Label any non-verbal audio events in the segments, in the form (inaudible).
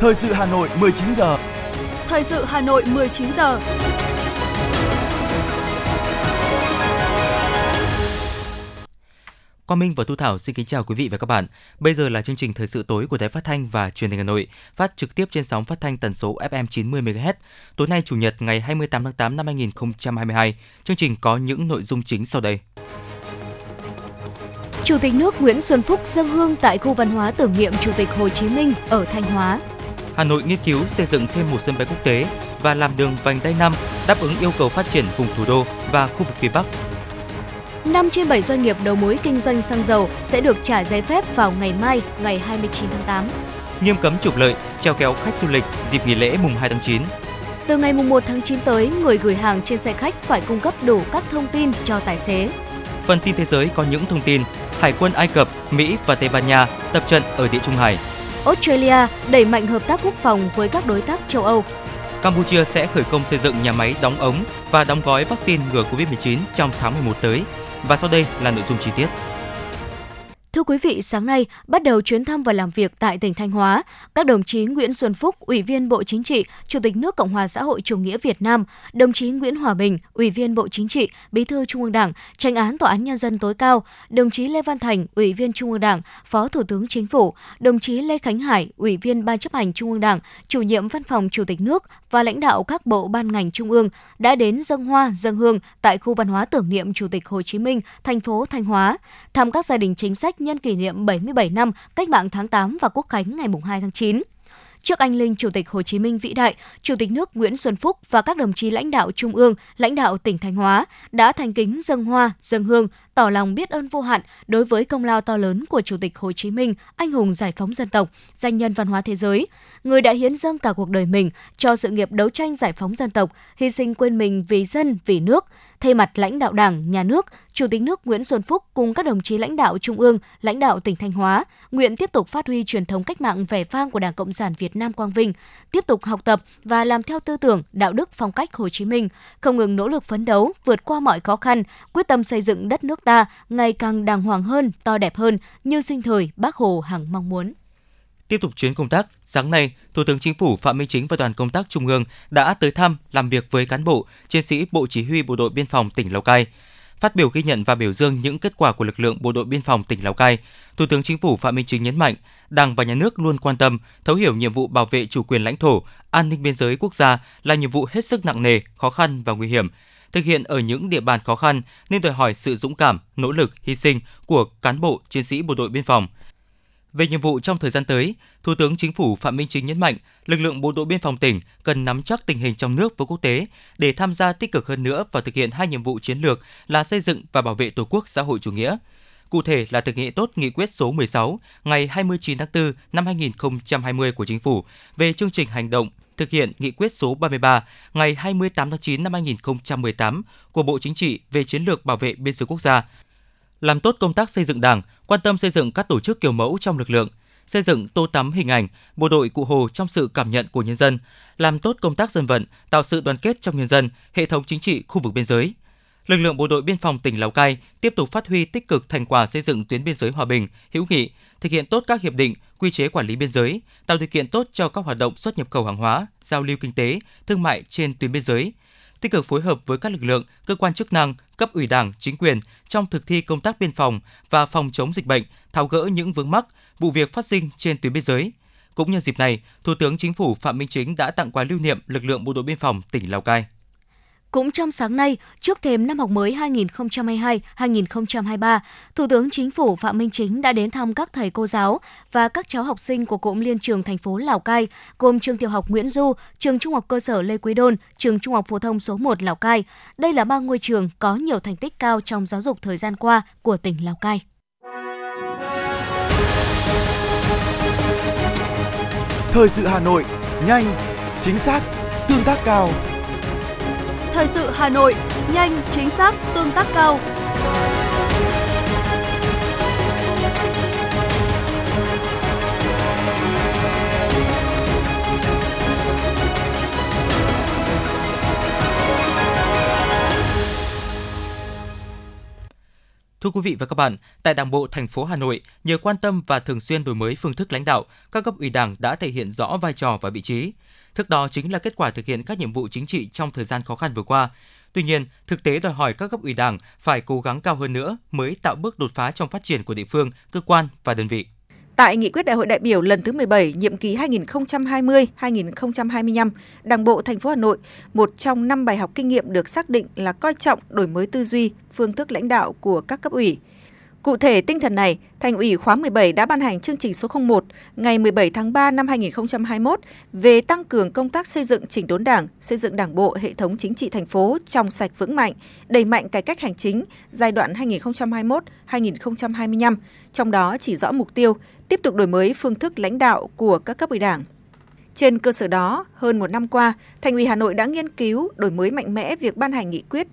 Thời sự Hà Nội 19 giờ. Thời sự Hà Nội 19 giờ. Quang Minh và Thu Thảo xin kính chào quý vị và các bạn. Bây giờ là chương trình thời sự tối của Đài Phát thanh và Truyền hình Hà Nội, phát trực tiếp trên sóng phát thanh tần số FM 90 MHz. Tối nay chủ nhật ngày 28 tháng 8 năm 2022. Chương trình có những nội dung chính sau đây. Chủ tịch nước Nguyễn Xuân Phúc dâng hương tại khu văn hóa tưởng niệm Chủ tịch Hồ Chí Minh ở Thanh Hóa. Hà Nội nghiên cứu xây dựng thêm một sân bay quốc tế và làm đường vành đai 5 đáp ứng yêu cầu phát triển vùng thủ đô và khu vực phía Bắc 5 trên 7 doanh nghiệp đầu mối kinh doanh xăng dầu sẽ được trả giấy phép vào ngày mai, ngày 29 tháng 8. Nghiêm cấm trục lợi, treo kéo khách du lịch dịp nghỉ lễ mùng 2 tháng 9. Từ ngày mùng 1 tháng 9 tới, người gửi hàng trên xe khách phải cung cấp đủ các thông tin cho tài xế. Phần tin thế giới có những thông tin Hải quân Ai Cập, Mỹ và Tây Ban Nha tập trận ở Địa Trung Hải. Australia đẩy mạnh hợp tác quốc phòng với các đối tác châu Âu. Campuchia sẽ khởi công xây dựng nhà máy đóng ống và đóng gói vaccine ngừa Covid-19 trong tháng 11 tới. Và sau đây là nội dung chi tiết. Thưa quý vị, sáng nay bắt đầu chuyến thăm và làm việc tại tỉnh Thanh Hóa, các đồng chí Nguyễn Xuân Phúc, Ủy viên Bộ Chính trị, Chủ tịch nước Cộng hòa xã hội chủ nghĩa Việt Nam, đồng chí Nguyễn Hòa Bình, Ủy viên Bộ Chính trị, Bí thư Trung ương Đảng, Tranh án Tòa án nhân dân tối cao, đồng chí Lê Văn Thành, Ủy viên Trung ương Đảng, Phó Thủ tướng Chính phủ, đồng chí Lê Khánh Hải, Ủy viên Ban chấp hành Trung ương Đảng, Chủ nhiệm Văn phòng Chủ tịch nước và lãnh đạo các bộ ban ngành trung ương đã đến dâng hoa, dâng hương tại khu văn hóa tưởng niệm Chủ tịch Hồ Chí Minh, thành phố Thanh Hóa, thăm các gia đình chính sách nhân kỷ niệm 77 năm Cách mạng tháng 8 và Quốc khánh ngày 2 tháng 9. Trước anh linh Chủ tịch Hồ Chí Minh vĩ đại, Chủ tịch nước Nguyễn Xuân Phúc và các đồng chí lãnh đạo Trung ương, lãnh đạo tỉnh Thanh Hóa đã thành kính dâng hoa, dâng hương, tỏ lòng biết ơn vô hạn đối với công lao to lớn của Chủ tịch Hồ Chí Minh, anh hùng giải phóng dân tộc, danh nhân văn hóa thế giới, người đã hiến dâng cả cuộc đời mình cho sự nghiệp đấu tranh giải phóng dân tộc, hy sinh quên mình vì dân, vì nước. Thay mặt lãnh đạo Đảng, Nhà nước, Chủ tịch nước Nguyễn Xuân Phúc cùng các đồng chí lãnh đạo Trung ương, lãnh đạo tỉnh Thanh Hóa nguyện tiếp tục phát huy truyền thống cách mạng vẻ vang của Đảng Cộng sản Việt Nam Quang Vinh, tiếp tục học tập và làm theo tư tưởng, đạo đức phong cách Hồ Chí Minh, không ngừng nỗ lực phấn đấu, vượt qua mọi khó khăn, quyết tâm xây dựng đất nước ta ngày càng đàng hoàng hơn, to đẹp hơn như sinh thời Bác Hồ hằng mong muốn. Tiếp tục chuyến công tác, sáng nay, Thủ tướng Chính phủ Phạm Minh Chính và đoàn công tác Trung ương đã tới thăm, làm việc với cán bộ, chiến sĩ Bộ Chỉ huy Bộ đội Biên phòng tỉnh Lào Cai. Phát biểu ghi nhận và biểu dương những kết quả của lực lượng Bộ đội Biên phòng tỉnh Lào Cai, Thủ tướng Chính phủ Phạm Minh Chính nhấn mạnh, Đảng và Nhà nước luôn quan tâm, thấu hiểu nhiệm vụ bảo vệ chủ quyền lãnh thổ, an ninh biên giới quốc gia là nhiệm vụ hết sức nặng nề, khó khăn và nguy hiểm. Thực hiện ở những địa bàn khó khăn nên đòi hỏi sự dũng cảm, nỗ lực, hy sinh của cán bộ, chiến sĩ bộ đội biên phòng – về nhiệm vụ trong thời gian tới, Thủ tướng Chính phủ Phạm Minh Chính nhấn mạnh, lực lượng bộ đội biên phòng tỉnh cần nắm chắc tình hình trong nước và quốc tế để tham gia tích cực hơn nữa vào thực hiện hai nhiệm vụ chiến lược là xây dựng và bảo vệ Tổ quốc xã hội chủ nghĩa. Cụ thể là thực hiện tốt nghị quyết số 16 ngày 29 tháng 4 năm 2020 của Chính phủ về chương trình hành động thực hiện nghị quyết số 33 ngày 28 tháng 9 năm 2018 của Bộ Chính trị về chiến lược bảo vệ biên giới quốc gia, làm tốt công tác xây dựng Đảng, quan tâm xây dựng các tổ chức kiểu mẫu trong lực lượng, xây dựng tô tắm hình ảnh bộ đội cụ Hồ trong sự cảm nhận của nhân dân, làm tốt công tác dân vận, tạo sự đoàn kết trong nhân dân, hệ thống chính trị khu vực biên giới. Lực lượng bộ đội biên phòng tỉnh Lào Cai tiếp tục phát huy tích cực thành quả xây dựng tuyến biên giới hòa bình, hữu nghị, thực hiện tốt các hiệp định, quy chế quản lý biên giới, tạo điều kiện tốt cho các hoạt động xuất nhập khẩu hàng hóa, giao lưu kinh tế, thương mại trên tuyến biên giới, tích cực phối hợp với các lực lượng, cơ quan chức năng, cấp ủy Đảng, chính quyền trong thực thi công tác biên phòng và phòng chống dịch bệnh, tháo gỡ những vướng mắc, vụ việc phát sinh trên tuyến biên giới. Cũng nhân dịp này, Thủ tướng Chính phủ Phạm Minh Chính đã tặng quà lưu niệm lực lượng bộ đội biên phòng tỉnh Lào Cai. Cũng trong sáng nay, trước thềm năm học mới 2022-2023, Thủ tướng Chính phủ Phạm Minh Chính đã đến thăm các thầy cô giáo và các cháu học sinh của cụm liên trường thành phố Lào Cai, gồm trường tiểu học Nguyễn Du, trường trung học cơ sở Lê Quý Đôn, trường trung học phổ thông số 1 Lào Cai. Đây là ba ngôi trường có nhiều thành tích cao trong giáo dục thời gian qua của tỉnh Lào Cai. Thời sự Hà Nội, nhanh, chính xác, tương tác cao. Thời sự Hà Nội, nhanh, chính xác, tương tác cao. Thưa quý vị và các bạn, tại Đảng bộ thành phố Hà Nội, nhờ quan tâm và thường xuyên đổi mới phương thức lãnh đạo, các cấp ủy Đảng đã thể hiện rõ vai trò và vị trí. Thức đó chính là kết quả thực hiện các nhiệm vụ chính trị trong thời gian khó khăn vừa qua. Tuy nhiên, thực tế đòi hỏi các cấp ủy Đảng phải cố gắng cao hơn nữa mới tạo bước đột phá trong phát triển của địa phương, cơ quan và đơn vị. Tại nghị quyết đại hội đại biểu lần thứ 17, nhiệm kỳ 2020-2025, Đảng bộ thành phố Hà Nội, một trong năm bài học kinh nghiệm được xác định là coi trọng đổi mới tư duy, phương thức lãnh đạo của các cấp ủy. Cụ thể tinh thần này, Thành ủy khóa 17 đã ban hành chương trình số 01 ngày 17 tháng 3 năm 2021 về tăng cường công tác xây dựng chỉnh đốn Đảng, xây dựng Đảng bộ hệ thống chính trị thành phố trong sạch vững mạnh, đẩy mạnh cải cách hành chính giai đoạn 2021-2025, trong đó chỉ rõ mục tiêu tiếp tục đổi mới phương thức lãnh đạo của các cấp ủy Đảng. Trên cơ sở đó, hơn một năm qua, Thành ủy Hà Nội đã nghiên cứu đổi mới mạnh mẽ việc ban hành nghị quyết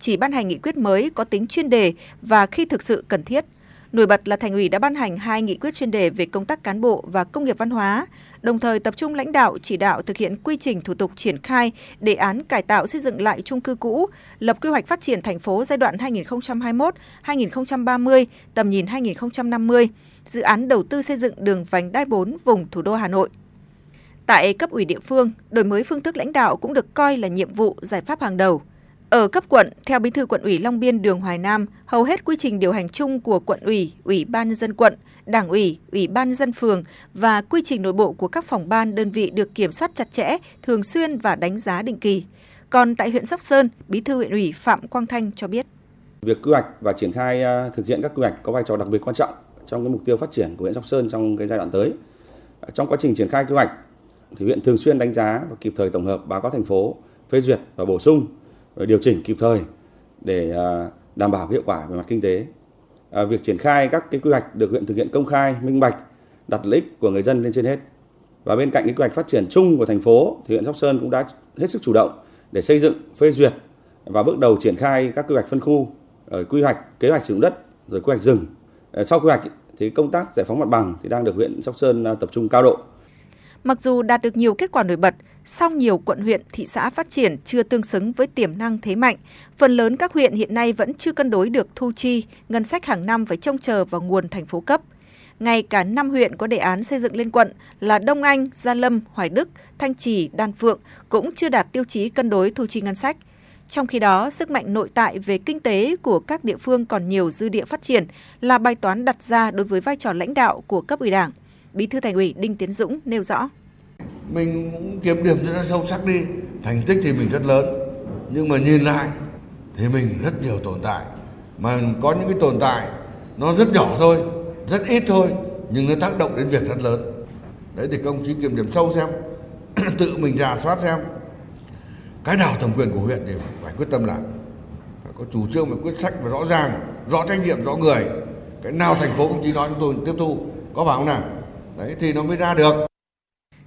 chỉ ban hành nghị quyết mới có tính chuyên đề và khi thực sự cần thiết. Nổi bật là Thành ủy đã ban hành hai nghị quyết chuyên đề về công tác cán bộ và công nghiệp văn hóa, đồng thời tập trung lãnh đạo chỉ đạo thực hiện quy trình thủ tục triển khai đề án cải tạo xây dựng lại chung cư cũ, lập quy hoạch phát triển thành phố giai đoạn 2021-2030, tầm nhìn 2050, dự án đầu tư xây dựng đường vành đai 4 vùng thủ đô Hà Nội. Tại cấp ủy địa phương, đổi mới phương thức lãnh đạo cũng được coi là nhiệm vụ giải pháp hàng đầu – ở cấp quận, theo Bí thư quận ủy Long Biên Đường Hoài Nam, hầu hết quy trình điều hành chung của quận ủy, ủy ban nhân dân quận, đảng ủy, ủy ban nhân dân phường và quy trình nội bộ của các phòng ban đơn vị được kiểm soát chặt chẽ, thường xuyên và đánh giá định kỳ. Còn tại huyện Sóc Sơn, Bí thư huyện ủy Phạm Quang Thanh cho biết. Việc quy hoạch và triển khai à, thực hiện các quy hoạch có vai trò đặc biệt quan trọng trong cái mục tiêu phát triển của huyện Sóc Sơn trong cái giai đoạn tới. À, trong quá trình triển khai quy hoạch, thì huyện thường xuyên đánh giá và kịp thời tổng hợp báo cáo thành phố phê duyệt và bổ sung Ờ, điều chỉnh kịp thời để à, đảm bảo hiệu quả về mặt kinh tế. À, việc triển khai các cái quy hoạch được huyện thực hiện công khai, minh bạch, đặt lợi ích của người dân lên trên hết. Và bên cạnh cái quy hoạch phát triển chung của thành phố thì huyện Sóc Sơn cũng đã hết sức chủ động để xây dựng, phê duyệt và bước đầu triển khai các quy hoạch phân khu, ờ, quy hoạch, kế hoạch sử dụng đất, rồi quy hoạch rừng. Ờ, sau quy hoạch thì công tác giải phóng mặt bằng thì đang được huyện Sóc Sơn à, tập trung cao độ. Mặc dù đạt được nhiều kết quả nổi bật, song nhiều quận huyện, thị xã phát triển chưa tương xứng với tiềm năng thế mạnh. Phần lớn các huyện hiện nay vẫn chưa cân đối được thu chi, ngân sách hàng năm phải trông chờ vào nguồn thành phố cấp. Ngay cả năm huyện có đề án xây dựng lên quận là Đông Anh, Gia Lâm, Hoài Đức, Thanh Trì, Đan Phượng cũng chưa đạt tiêu chí cân đối thu chi ngân sách. Trong khi đó, sức mạnh nội tại về kinh tế của các địa phương còn nhiều dư địa phát triển là bài toán đặt ra đối với vai trò lãnh đạo của cấp ủy Đảng. Bí thư Thành ủy Đinh Tiến Dũng nêu rõ mình cũng kiểm điểm cho nó sâu sắc đi. Thành tích thì mình rất lớn. Nhưng mà nhìn lại, thì mình rất nhiều tồn tại. Mà có những cái tồn tại, nó rất nhỏ thôi, rất ít thôi, nhưng nó tác động đến việc rất lớn. Đấy, thì công chí kiểm điểm sâu xem, (clears throat) tự mình ra soát xem. Cái nào thẩm quyền của huyện thì phải quyết tâm làm. Phải có chủ trương và quyết sách và rõ ràng, rõ trách nhiệm, rõ người. Cái nào thành phố công chí nói, chúng tôi tiếp thu. Có phải không nào? Đấy, thì nó mới ra được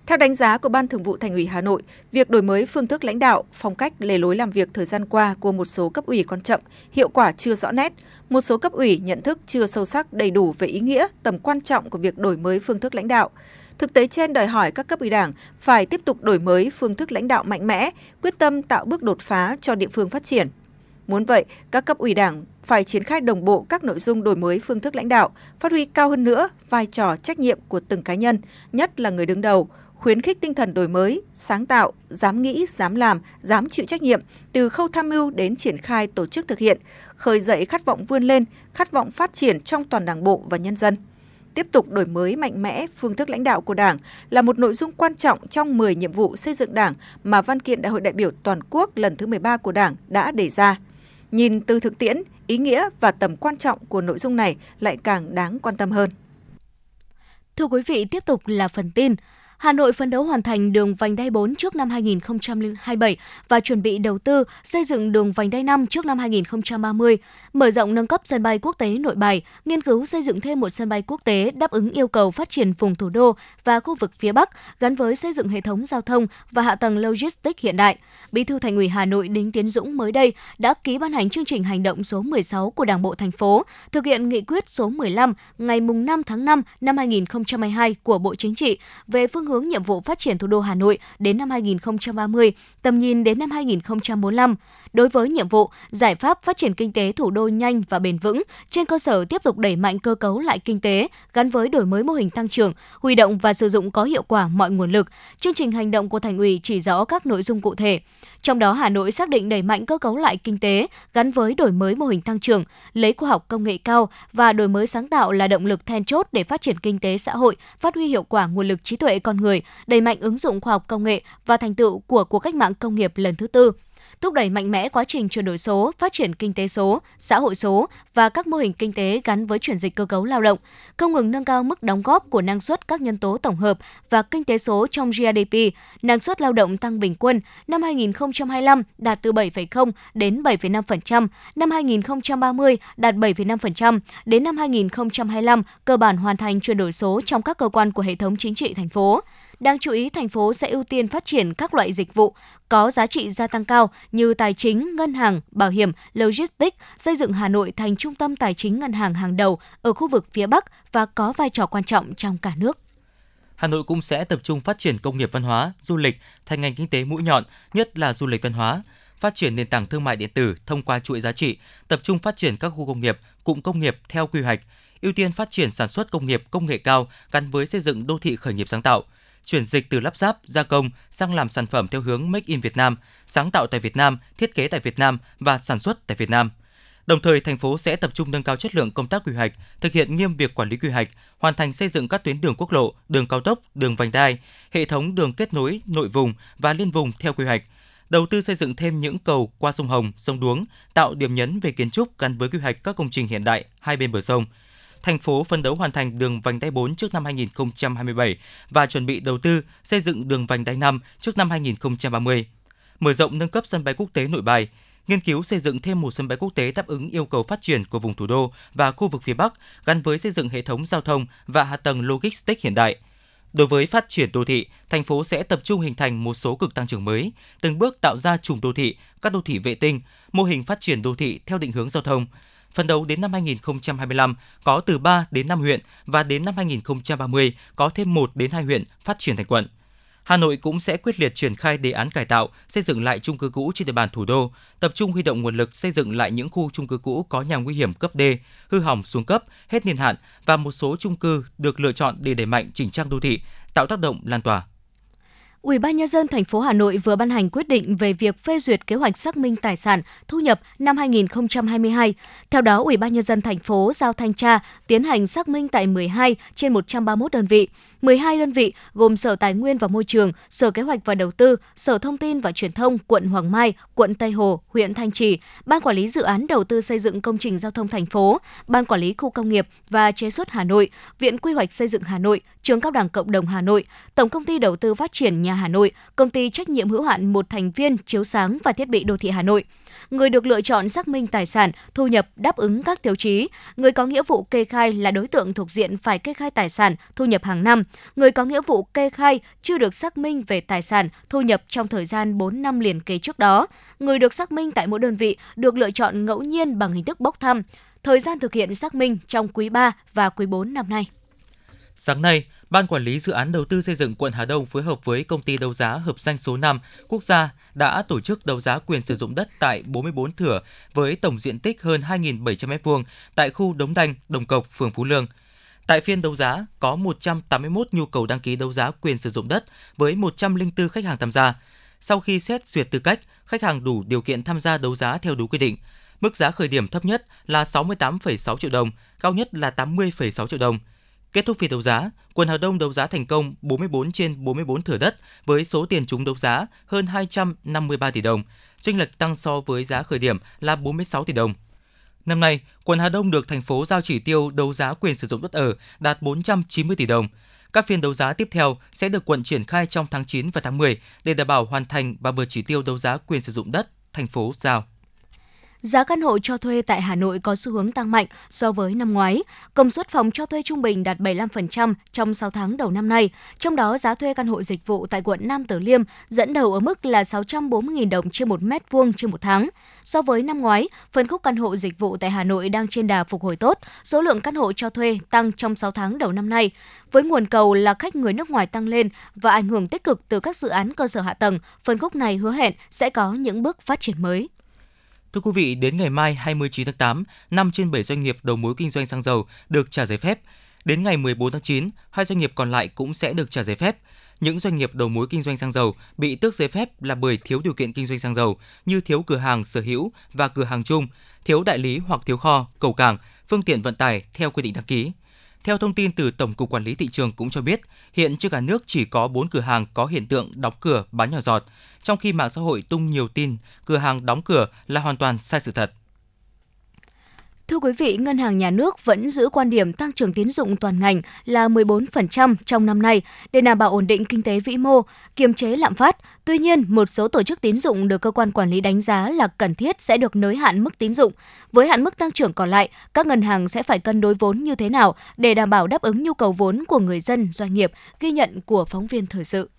theo đánh giá của Ban Thường vụ Thành ủy Hà Nội, việc đổi mới phương thức lãnh đạo, phong cách lề lối làm việc thời gian qua của một số cấp ủy còn chậm, hiệu quả chưa rõ nét, một số cấp ủy nhận thức chưa sâu sắc đầy đủ về ý nghĩa, tầm quan trọng của việc đổi mới phương thức lãnh đạo. Thực tế trên đòi hỏi các cấp ủy Đảng phải tiếp tục đổi mới phương thức lãnh đạo mạnh mẽ, quyết tâm tạo bước đột phá cho địa phương phát triển. Muốn vậy, các cấp ủy Đảng phải triển khai đồng bộ các nội dung đổi mới phương thức lãnh đạo, phát huy cao hơn nữa vai trò trách nhiệm của từng cá nhân, nhất là người đứng đầu, khuyến khích tinh thần đổi mới, sáng tạo, dám nghĩ, dám làm, dám chịu trách nhiệm từ khâu tham mưu đến triển khai tổ chức thực hiện, khơi dậy khát vọng vươn lên, khát vọng phát triển trong toàn Đảng bộ và nhân dân. Tiếp tục đổi mới mạnh mẽ phương thức lãnh đạo của Đảng là một nội dung quan trọng trong 10 nhiệm vụ xây dựng Đảng mà văn kiện Đại hội đại biểu toàn quốc lần thứ 13 của Đảng đã đề ra. Nhìn từ thực tiễn, ý nghĩa và tầm quan trọng của nội dung này lại càng đáng quan tâm hơn. Thưa quý vị, tiếp tục là phần tin. Hà Nội phấn đấu hoàn thành đường vành đai 4 trước năm 2027 và chuẩn bị đầu tư xây dựng đường vành đai 5 trước năm 2030, mở rộng nâng cấp sân bay quốc tế Nội Bài, nghiên cứu xây dựng thêm một sân bay quốc tế đáp ứng yêu cầu phát triển vùng thủ đô và khu vực phía Bắc gắn với xây dựng hệ thống giao thông và hạ tầng logistics hiện đại. Bí thư Thành ủy Hà Nội Đinh Tiến Dũng mới đây đã ký ban hành chương trình hành động số 16 của Đảng bộ thành phố, thực hiện nghị quyết số 15 ngày 5 tháng 5 năm 2022 của Bộ Chính trị về phương hướng nhiệm vụ phát triển thủ đô Hà Nội đến năm 2030, tầm nhìn đến năm 2045. Đối với nhiệm vụ giải pháp phát triển kinh tế thủ đô nhanh và bền vững, trên cơ sở tiếp tục đẩy mạnh cơ cấu lại kinh tế gắn với đổi mới mô hình tăng trưởng, huy động và sử dụng có hiệu quả mọi nguồn lực. Chương trình hành động của Thành ủy chỉ rõ các nội dung cụ thể. Trong đó Hà Nội xác định đẩy mạnh cơ cấu lại kinh tế gắn với đổi mới mô hình tăng trưởng, lấy khoa học công nghệ cao và đổi mới sáng tạo là động lực then chốt để phát triển kinh tế xã hội, phát huy hiệu quả nguồn lực trí tuệ con người, đẩy mạnh ứng dụng khoa học công nghệ và thành tựu của cuộc cách mạng công nghiệp lần thứ tư thúc đẩy mạnh mẽ quá trình chuyển đổi số, phát triển kinh tế số, xã hội số và các mô hình kinh tế gắn với chuyển dịch cơ cấu lao động, không ngừng nâng cao mức đóng góp của năng suất các nhân tố tổng hợp và kinh tế số trong GDP, năng suất lao động tăng bình quân năm 2025 đạt từ 7,0 đến 7,5%, năm 2030 đạt 7,5%, đến năm 2025 cơ bản hoàn thành chuyển đổi số trong các cơ quan của hệ thống chính trị thành phố. Đáng chú ý, thành phố sẽ ưu tiên phát triển các loại dịch vụ có giá trị gia tăng cao như tài chính, ngân hàng, bảo hiểm, logistics, xây dựng Hà Nội thành trung tâm tài chính ngân hàng hàng đầu ở khu vực phía Bắc và có vai trò quan trọng trong cả nước. Hà Nội cũng sẽ tập trung phát triển công nghiệp văn hóa, du lịch thành ngành kinh tế mũi nhọn, nhất là du lịch văn hóa, phát triển nền tảng thương mại điện tử thông qua chuỗi giá trị, tập trung phát triển các khu công nghiệp, cụm công nghiệp theo quy hoạch, ưu tiên phát triển sản xuất công nghiệp công nghệ cao gắn với xây dựng đô thị khởi nghiệp sáng tạo – chuyển dịch từ lắp ráp, gia công sang làm sản phẩm theo hướng Make in Việt Nam, sáng tạo tại Việt Nam, thiết kế tại Việt Nam và sản xuất tại Việt Nam. Đồng thời, thành phố sẽ tập trung nâng cao chất lượng công tác quy hoạch, thực hiện nghiêm việc quản lý quy hoạch, hoàn thành xây dựng các tuyến đường quốc lộ, đường cao tốc, đường vành đai, hệ thống đường kết nối nội vùng và liên vùng theo quy hoạch, đầu tư xây dựng thêm những cầu qua sông Hồng, sông Đuống, tạo điểm nhấn về kiến trúc gắn với quy hoạch các công trình hiện đại hai bên bờ sông – thành phố phân đấu hoàn thành đường vành đai 4 trước năm 2027 và chuẩn bị đầu tư xây dựng đường vành đai 5 trước năm 2030. Mở rộng nâng cấp sân bay quốc tế Nội Bài, nghiên cứu xây dựng thêm một sân bay quốc tế đáp ứng yêu cầu phát triển của vùng thủ đô và khu vực phía Bắc gắn với xây dựng hệ thống giao thông và hạ tầng logistics hiện đại. Đối với phát triển đô thị, thành phố sẽ tập trung hình thành một số cực tăng trưởng mới, từng bước tạo ra chùm đô thị, các đô thị vệ tinh, mô hình phát triển đô thị theo định hướng giao thông, Phần đầu đến năm 2025 có từ 3 đến 5 huyện và đến năm 2030 có thêm 1 đến 2 huyện phát triển thành quận. Hà Nội cũng sẽ quyết liệt triển khai đề án cải tạo, xây dựng lại chung cư cũ trên địa bàn thủ đô, tập trung huy động nguồn lực xây dựng lại những khu chung cư cũ có nhà nguy hiểm cấp D, hư hỏng xuống cấp, hết niên hạn và một số chung cư được lựa chọn để đẩy mạnh chỉnh trang đô thị, tạo tác động lan tỏa. Ủy ban nhân dân thành phố Hà Nội vừa ban hành quyết định về việc phê duyệt kế hoạch xác minh tài sản thu nhập năm 2022. Theo đó, Ủy ban nhân dân thành phố giao thanh tra tiến hành xác minh tại 12 trên 131 đơn vị. 12 đơn vị gồm Sở Tài nguyên và Môi trường, Sở Kế hoạch và Đầu tư, Sở Thông tin và Truyền thông, quận Hoàng Mai, quận Tây Hồ, huyện Thanh Trì, Ban Quản lý Dự án Đầu tư xây dựng công trình giao thông thành phố, Ban Quản lý Khu công nghiệp và chế xuất Hà Nội, Viện Quy hoạch xây dựng Hà Nội, Trường Cao đẳng Cộng đồng Hà Nội, Tổng Công ty Đầu tư Phát triển Nhà Hà Nội, Công ty Trách nhiệm hữu hạn một thành viên chiếu sáng và thiết bị đô thị Hà Nội – người được lựa chọn xác minh tài sản, thu nhập đáp ứng các tiêu chí. Người có nghĩa vụ kê khai là đối tượng thuộc diện phải kê khai tài sản, thu nhập hàng năm. Người có nghĩa vụ kê khai chưa được xác minh về tài sản, thu nhập trong thời gian 4 năm liền kề trước đó. Người được xác minh tại mỗi đơn vị được lựa chọn ngẫu nhiên bằng hình thức bốc thăm. Thời gian thực hiện xác minh trong quý 3 và quý 4 năm nay. Sáng nay, Ban Quản lý Dự án Đầu tư xây dựng quận Hà Đông phối hợp với công ty đấu giá hợp danh số 5 quốc gia đã tổ chức đấu giá quyền sử dụng đất tại 44 thửa với tổng diện tích hơn 2.700 m2 tại khu Đống Đanh, Đồng Cộc, phường Phú Lương. Tại phiên đấu giá, có 181 nhu cầu đăng ký đấu giá quyền sử dụng đất với 104 khách hàng tham gia. Sau khi xét duyệt tư cách, khách hàng đủ điều kiện tham gia đấu giá theo đúng quy định. Mức giá khởi điểm thấp nhất là 68,6 triệu đồng, cao nhất là 80,6 triệu đồng – Kết thúc phiên đấu giá, quận Hà Đông đấu giá thành công 44 trên 44 thửa đất với số tiền trúng đấu giá hơn 253 tỷ đồng, chênh lệch tăng so với giá khởi điểm là 46 tỷ đồng. Năm nay, quận Hà Đông được thành phố giao chỉ tiêu đấu giá quyền sử dụng đất ở đạt 490 tỷ đồng. Các phiên đấu giá tiếp theo sẽ được quận triển khai trong tháng 9 và tháng 10 để đảm bảo hoàn thành và vượt chỉ tiêu đấu giá quyền sử dụng đất thành phố giao. Giá căn hộ cho thuê tại Hà Nội có xu hướng tăng mạnh so với năm ngoái. Công suất phòng cho thuê trung bình đạt 75% trong 6 tháng đầu năm nay. Trong đó, giá thuê căn hộ dịch vụ tại quận Nam Từ Liêm dẫn đầu ở mức là 640.000 đồng trên một mét vuông trên một tháng. So với năm ngoái, phân khúc căn hộ dịch vụ tại Hà Nội đang trên đà phục hồi tốt, số lượng căn hộ cho thuê tăng trong 6 tháng đầu năm nay. Với nguồn cầu là khách người nước ngoài tăng lên và ảnh hưởng tích cực từ các dự án cơ sở hạ tầng, phân khúc này hứa hẹn sẽ có những bước phát triển mới. Thưa quý vị, đến ngày mai 29 tháng 8, 5 trên 7 doanh nghiệp đầu mối kinh doanh xăng dầu được trả giấy phép. Đến ngày 14 tháng 9, hai doanh nghiệp còn lại cũng sẽ được trả giấy phép. Những doanh nghiệp đầu mối kinh doanh xăng dầu bị tước giấy phép là bởi thiếu điều kiện kinh doanh xăng dầu như thiếu cửa hàng sở hữu và cửa hàng chung, thiếu đại lý hoặc thiếu kho, cầu cảng, phương tiện vận tải theo quy định đăng ký. Theo thông tin từ Tổng cục Quản lý thị trường cũng cho biết, hiện trên cả nước chỉ có 4 cửa hàng có hiện tượng đóng cửa bán nhỏ giọt, trong khi mạng xã hội tung nhiều tin cửa hàng đóng cửa là hoàn toàn sai sự thật. Thưa quý vị, Ngân hàng Nhà nước vẫn giữ quan điểm tăng trưởng tín dụng toàn ngành là 14% trong năm nay để đảm bảo ổn định kinh tế vĩ mô, kiềm chế lạm phát. Tuy nhiên, một số tổ chức tín dụng được cơ quan quản lý đánh giá là cần thiết sẽ được nới hạn mức tín dụng. Với hạn mức tăng trưởng còn lại, các ngân hàng sẽ phải cân đối vốn như thế nào để đảm bảo đáp ứng nhu cầu vốn của người dân, doanh nghiệp, ghi nhận của phóng viên thời sự.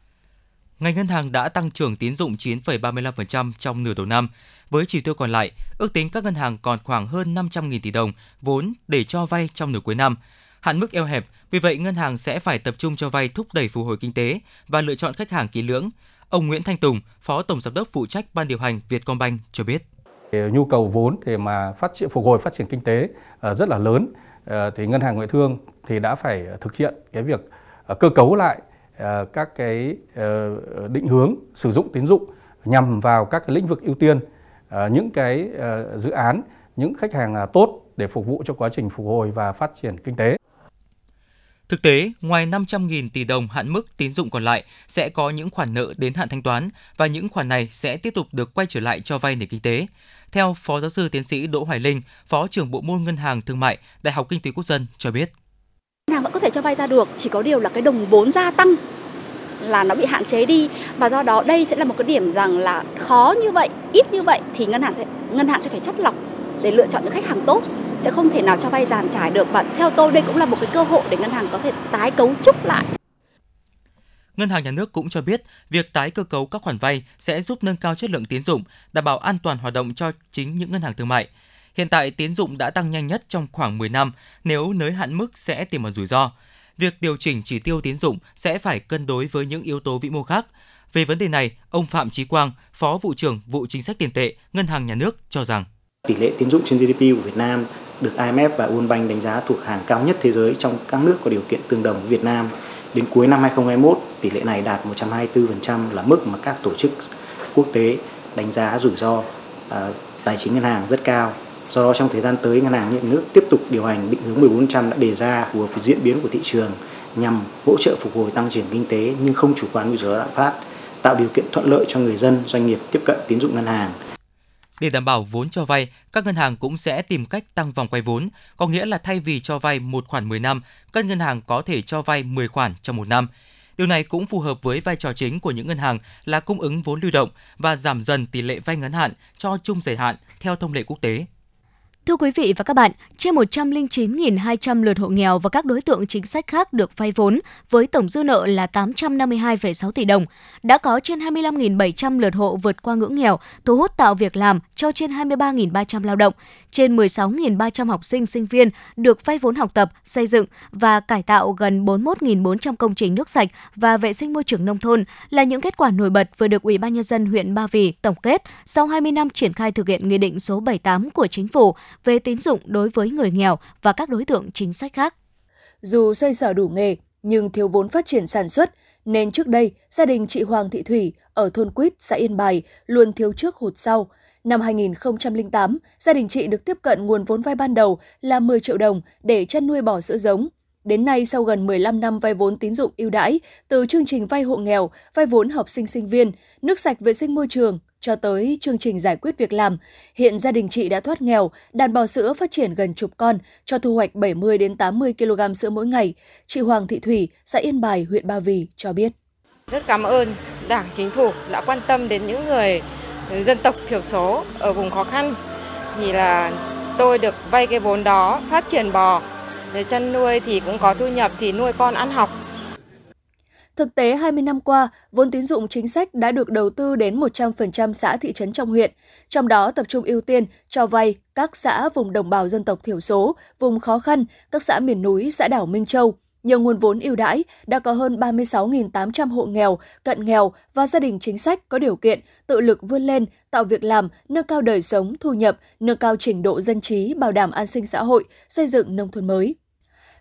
Ngành ngân hàng đã tăng trưởng tín dụng 9,35% trong nửa đầu năm. Với chỉ tiêu còn lại, ước tính các ngân hàng còn khoảng hơn 500.000 tỷ đồng vốn để cho vay trong nửa cuối năm. Hạn mức eo hẹp, vì vậy ngân hàng sẽ phải tập trung cho vay thúc đẩy phục hồi kinh tế và lựa chọn khách hàng kỹ lưỡng. Ông Nguyễn Thanh Tùng, Phó Tổng Giám đốc phụ trách Ban điều hành Vietcombank cho biết. Nhu cầu vốn để mà phát triển phục hồi phát triển kinh tế ờ, rất là lớn ờ, thì ngân hàng ngoại thương thì đã phải thực hiện cái việc ờ, cơ cấu lại Ờ, các cái ờ, định hướng sử dụng tín dụng nhằm vào các cái lĩnh vực ưu tiên ờ, những cái dự án, những khách hàng à, tốt để phục vụ cho quá trình phục hồi và phát triển kinh tế. Thực tế, ngoài 500.000 tỷ đồng hạn mức tín dụng còn lại sẽ có những khoản nợ đến hạn thanh toán và những khoản này sẽ tiếp tục được quay trở lại cho vay nền kinh tế. Theo Phó Giáo sư Tiến sĩ Đỗ Hoài Linh, Phó trưởng Bộ môn Ngân hàng Thương mại, Đại học Kinh tế Quốc dân cho biết. Ngân vẫn có thể cho vay ra được, chỉ có điều là cái đồng vốn gia tăng là nó bị hạn chế đi. Và do đó đây sẽ là một cái điểm rằng là khó như vậy ít như vậy thì ngân hàng sẽ ngân hàng sẽ phải chất lọc để lựa chọn những khách hàng tốt sẽ không thể nào cho vay giàn trải được. Và theo tôi đây cũng là một cái cơ hội để ngân hàng có thể tái cấu trúc lại. Ngân hàng Nhà nước cũng cho biết, việc tái cơ cấu các khoản vay sẽ giúp nâng cao chất lượng tín dụng, đảm bảo an toàn hoạt động cho chính những ngân hàng thương mại. Hiện tại tín dụng đã tăng nhanh nhất trong khoảng 10 năm, nếu nới hạn mức sẽ tiềm ẩn rủi ro việc điều chỉnh chỉ tiêu tín dụng sẽ phải cân đối với những yếu tố vĩ mô khác. Về vấn đề này, ông Phạm Chí Quang, Phó vụ trưởng vụ chính sách tiền tệ, Ngân hàng Nhà nước cho rằng tỷ lệ tín dụng trên GDP của Việt Nam được IMF và World Bank đánh giá thuộc hàng cao nhất thế giới trong các nước có điều kiện tương đồng với Việt Nam. Đến cuối năm 2021, tỷ lệ này đạt 124% là mức mà các tổ chức quốc tế đánh giá rủi ro uh, tài chính ngân hàng rất cao Do đó trong thời gian tới ngân hàng nhà nước tiếp tục điều hành định hướng 1400 đã đề ra phù hợp với diễn biến của thị trường nhằm hỗ trợ phục hồi tăng trưởng kinh tế nhưng không chủ quan với rủi ro lạm phát, tạo điều kiện thuận lợi cho người dân, doanh nghiệp tiếp cận tín dụng ngân hàng. Để đảm bảo vốn cho vay, các ngân hàng cũng sẽ tìm cách tăng vòng quay vốn, có nghĩa là thay vì cho vay một khoản 10 năm, các ngân hàng có thể cho vay 10 khoản trong một năm. Điều này cũng phù hợp với vai trò chính của những ngân hàng là cung ứng vốn lưu động và giảm dần tỷ lệ vay ngắn hạn cho chung dài hạn theo thông lệ quốc tế. Thưa quý vị và các bạn, trên 109.200 lượt hộ nghèo và các đối tượng chính sách khác được vay vốn với tổng dư nợ là 852,6 tỷ đồng. Đã có trên 25.700 lượt hộ vượt qua ngưỡng nghèo, thu hút tạo việc làm cho trên 23.300 lao động. Trên 16.300 học sinh sinh viên được vay vốn học tập, xây dựng và cải tạo gần 41.400 công trình nước sạch và vệ sinh môi trường nông thôn là những kết quả nổi bật vừa được Ủy ban nhân dân huyện Ba Vì tổng kết sau 20 năm triển khai thực hiện Nghị định số 78 của Chính phủ về tín dụng đối với người nghèo và các đối tượng chính sách khác. Dù xoay sở đủ nghề, nhưng thiếu vốn phát triển sản xuất, nên trước đây gia đình chị Hoàng Thị Thủy ở thôn Quýt, xã Yên Bài luôn thiếu trước hụt sau. Năm 2008, gia đình chị được tiếp cận nguồn vốn vay ban đầu là 10 triệu đồng để chăn nuôi bò sữa giống. Đến nay, sau gần 15 năm vay vốn tín dụng ưu đãi từ chương trình vay hộ nghèo, vay vốn học sinh sinh viên, nước sạch vệ sinh môi trường, cho tới chương trình giải quyết việc làm. Hiện gia đình chị đã thoát nghèo, đàn bò sữa phát triển gần chục con, cho thu hoạch 70 đến 80 kg sữa mỗi ngày. Chị Hoàng Thị Thủy, xã Yên Bài, huyện Ba Vì cho biết. Rất cảm ơn Đảng, Chính phủ đã quan tâm đến những người dân tộc thiểu số ở vùng khó khăn thì là tôi được vay cái vốn đó phát triển bò để chăn nuôi thì cũng có thu nhập thì nuôi con ăn học Thực tế 20 năm qua, vốn tín dụng chính sách đã được đầu tư đến 100% xã thị trấn trong huyện, trong đó tập trung ưu tiên cho vay các xã vùng đồng bào dân tộc thiểu số, vùng khó khăn, các xã miền núi, xã đảo Minh Châu. nhờ nguồn vốn ưu đãi đã có hơn 36.800 hộ nghèo, cận nghèo và gia đình chính sách có điều kiện tự lực vươn lên, tạo việc làm, nâng cao đời sống, thu nhập, nâng cao trình độ dân trí, bảo đảm an sinh xã hội, xây dựng nông thôn mới.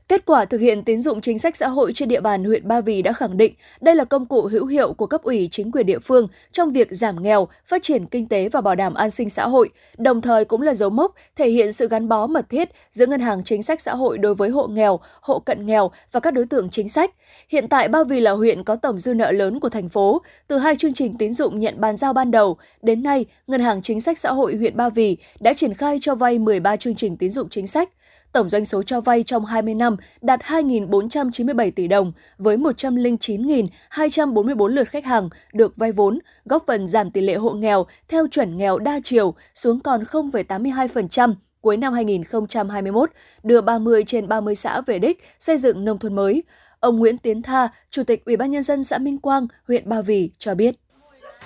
Kết quả thực hiện tín dụng chính sách xã hội trên địa bàn huyện Ba Vì đã khẳng định đây là công cụ hữu hiệu của cấp ủy chính quyền địa phương trong việc giảm nghèo, phát triển kinh tế và bảo đảm an sinh xã hội, đồng thời cũng là dấu mốc thể hiện sự gắn bó mật thiết giữa ngân hàng chính sách xã hội đối với hộ nghèo, hộ cận nghèo và các đối tượng chính sách. Hiện tại Ba Vì là huyện có tổng dư nợ lớn của thành phố, từ hai chương trình tín dụng nhận bàn giao ban đầu, đến nay ngân hàng chính sách xã hội huyện Ba Vì đã triển khai cho vay 13 chương trình tín dụng chính sách Tổng doanh số cho vay trong 20 năm đạt 2.497 tỷ đồng với 109.244 lượt khách hàng được vay vốn, góp phần giảm tỷ lệ hộ nghèo theo chuẩn nghèo đa chiều xuống còn 0,82% cuối năm 2021, đưa 30 trên 30 xã về đích xây dựng nông thôn mới. Ông Nguyễn Tiến Tha, Chủ tịch Ủy ban nhân dân xã Minh Quang, huyện Ba Vì cho biết.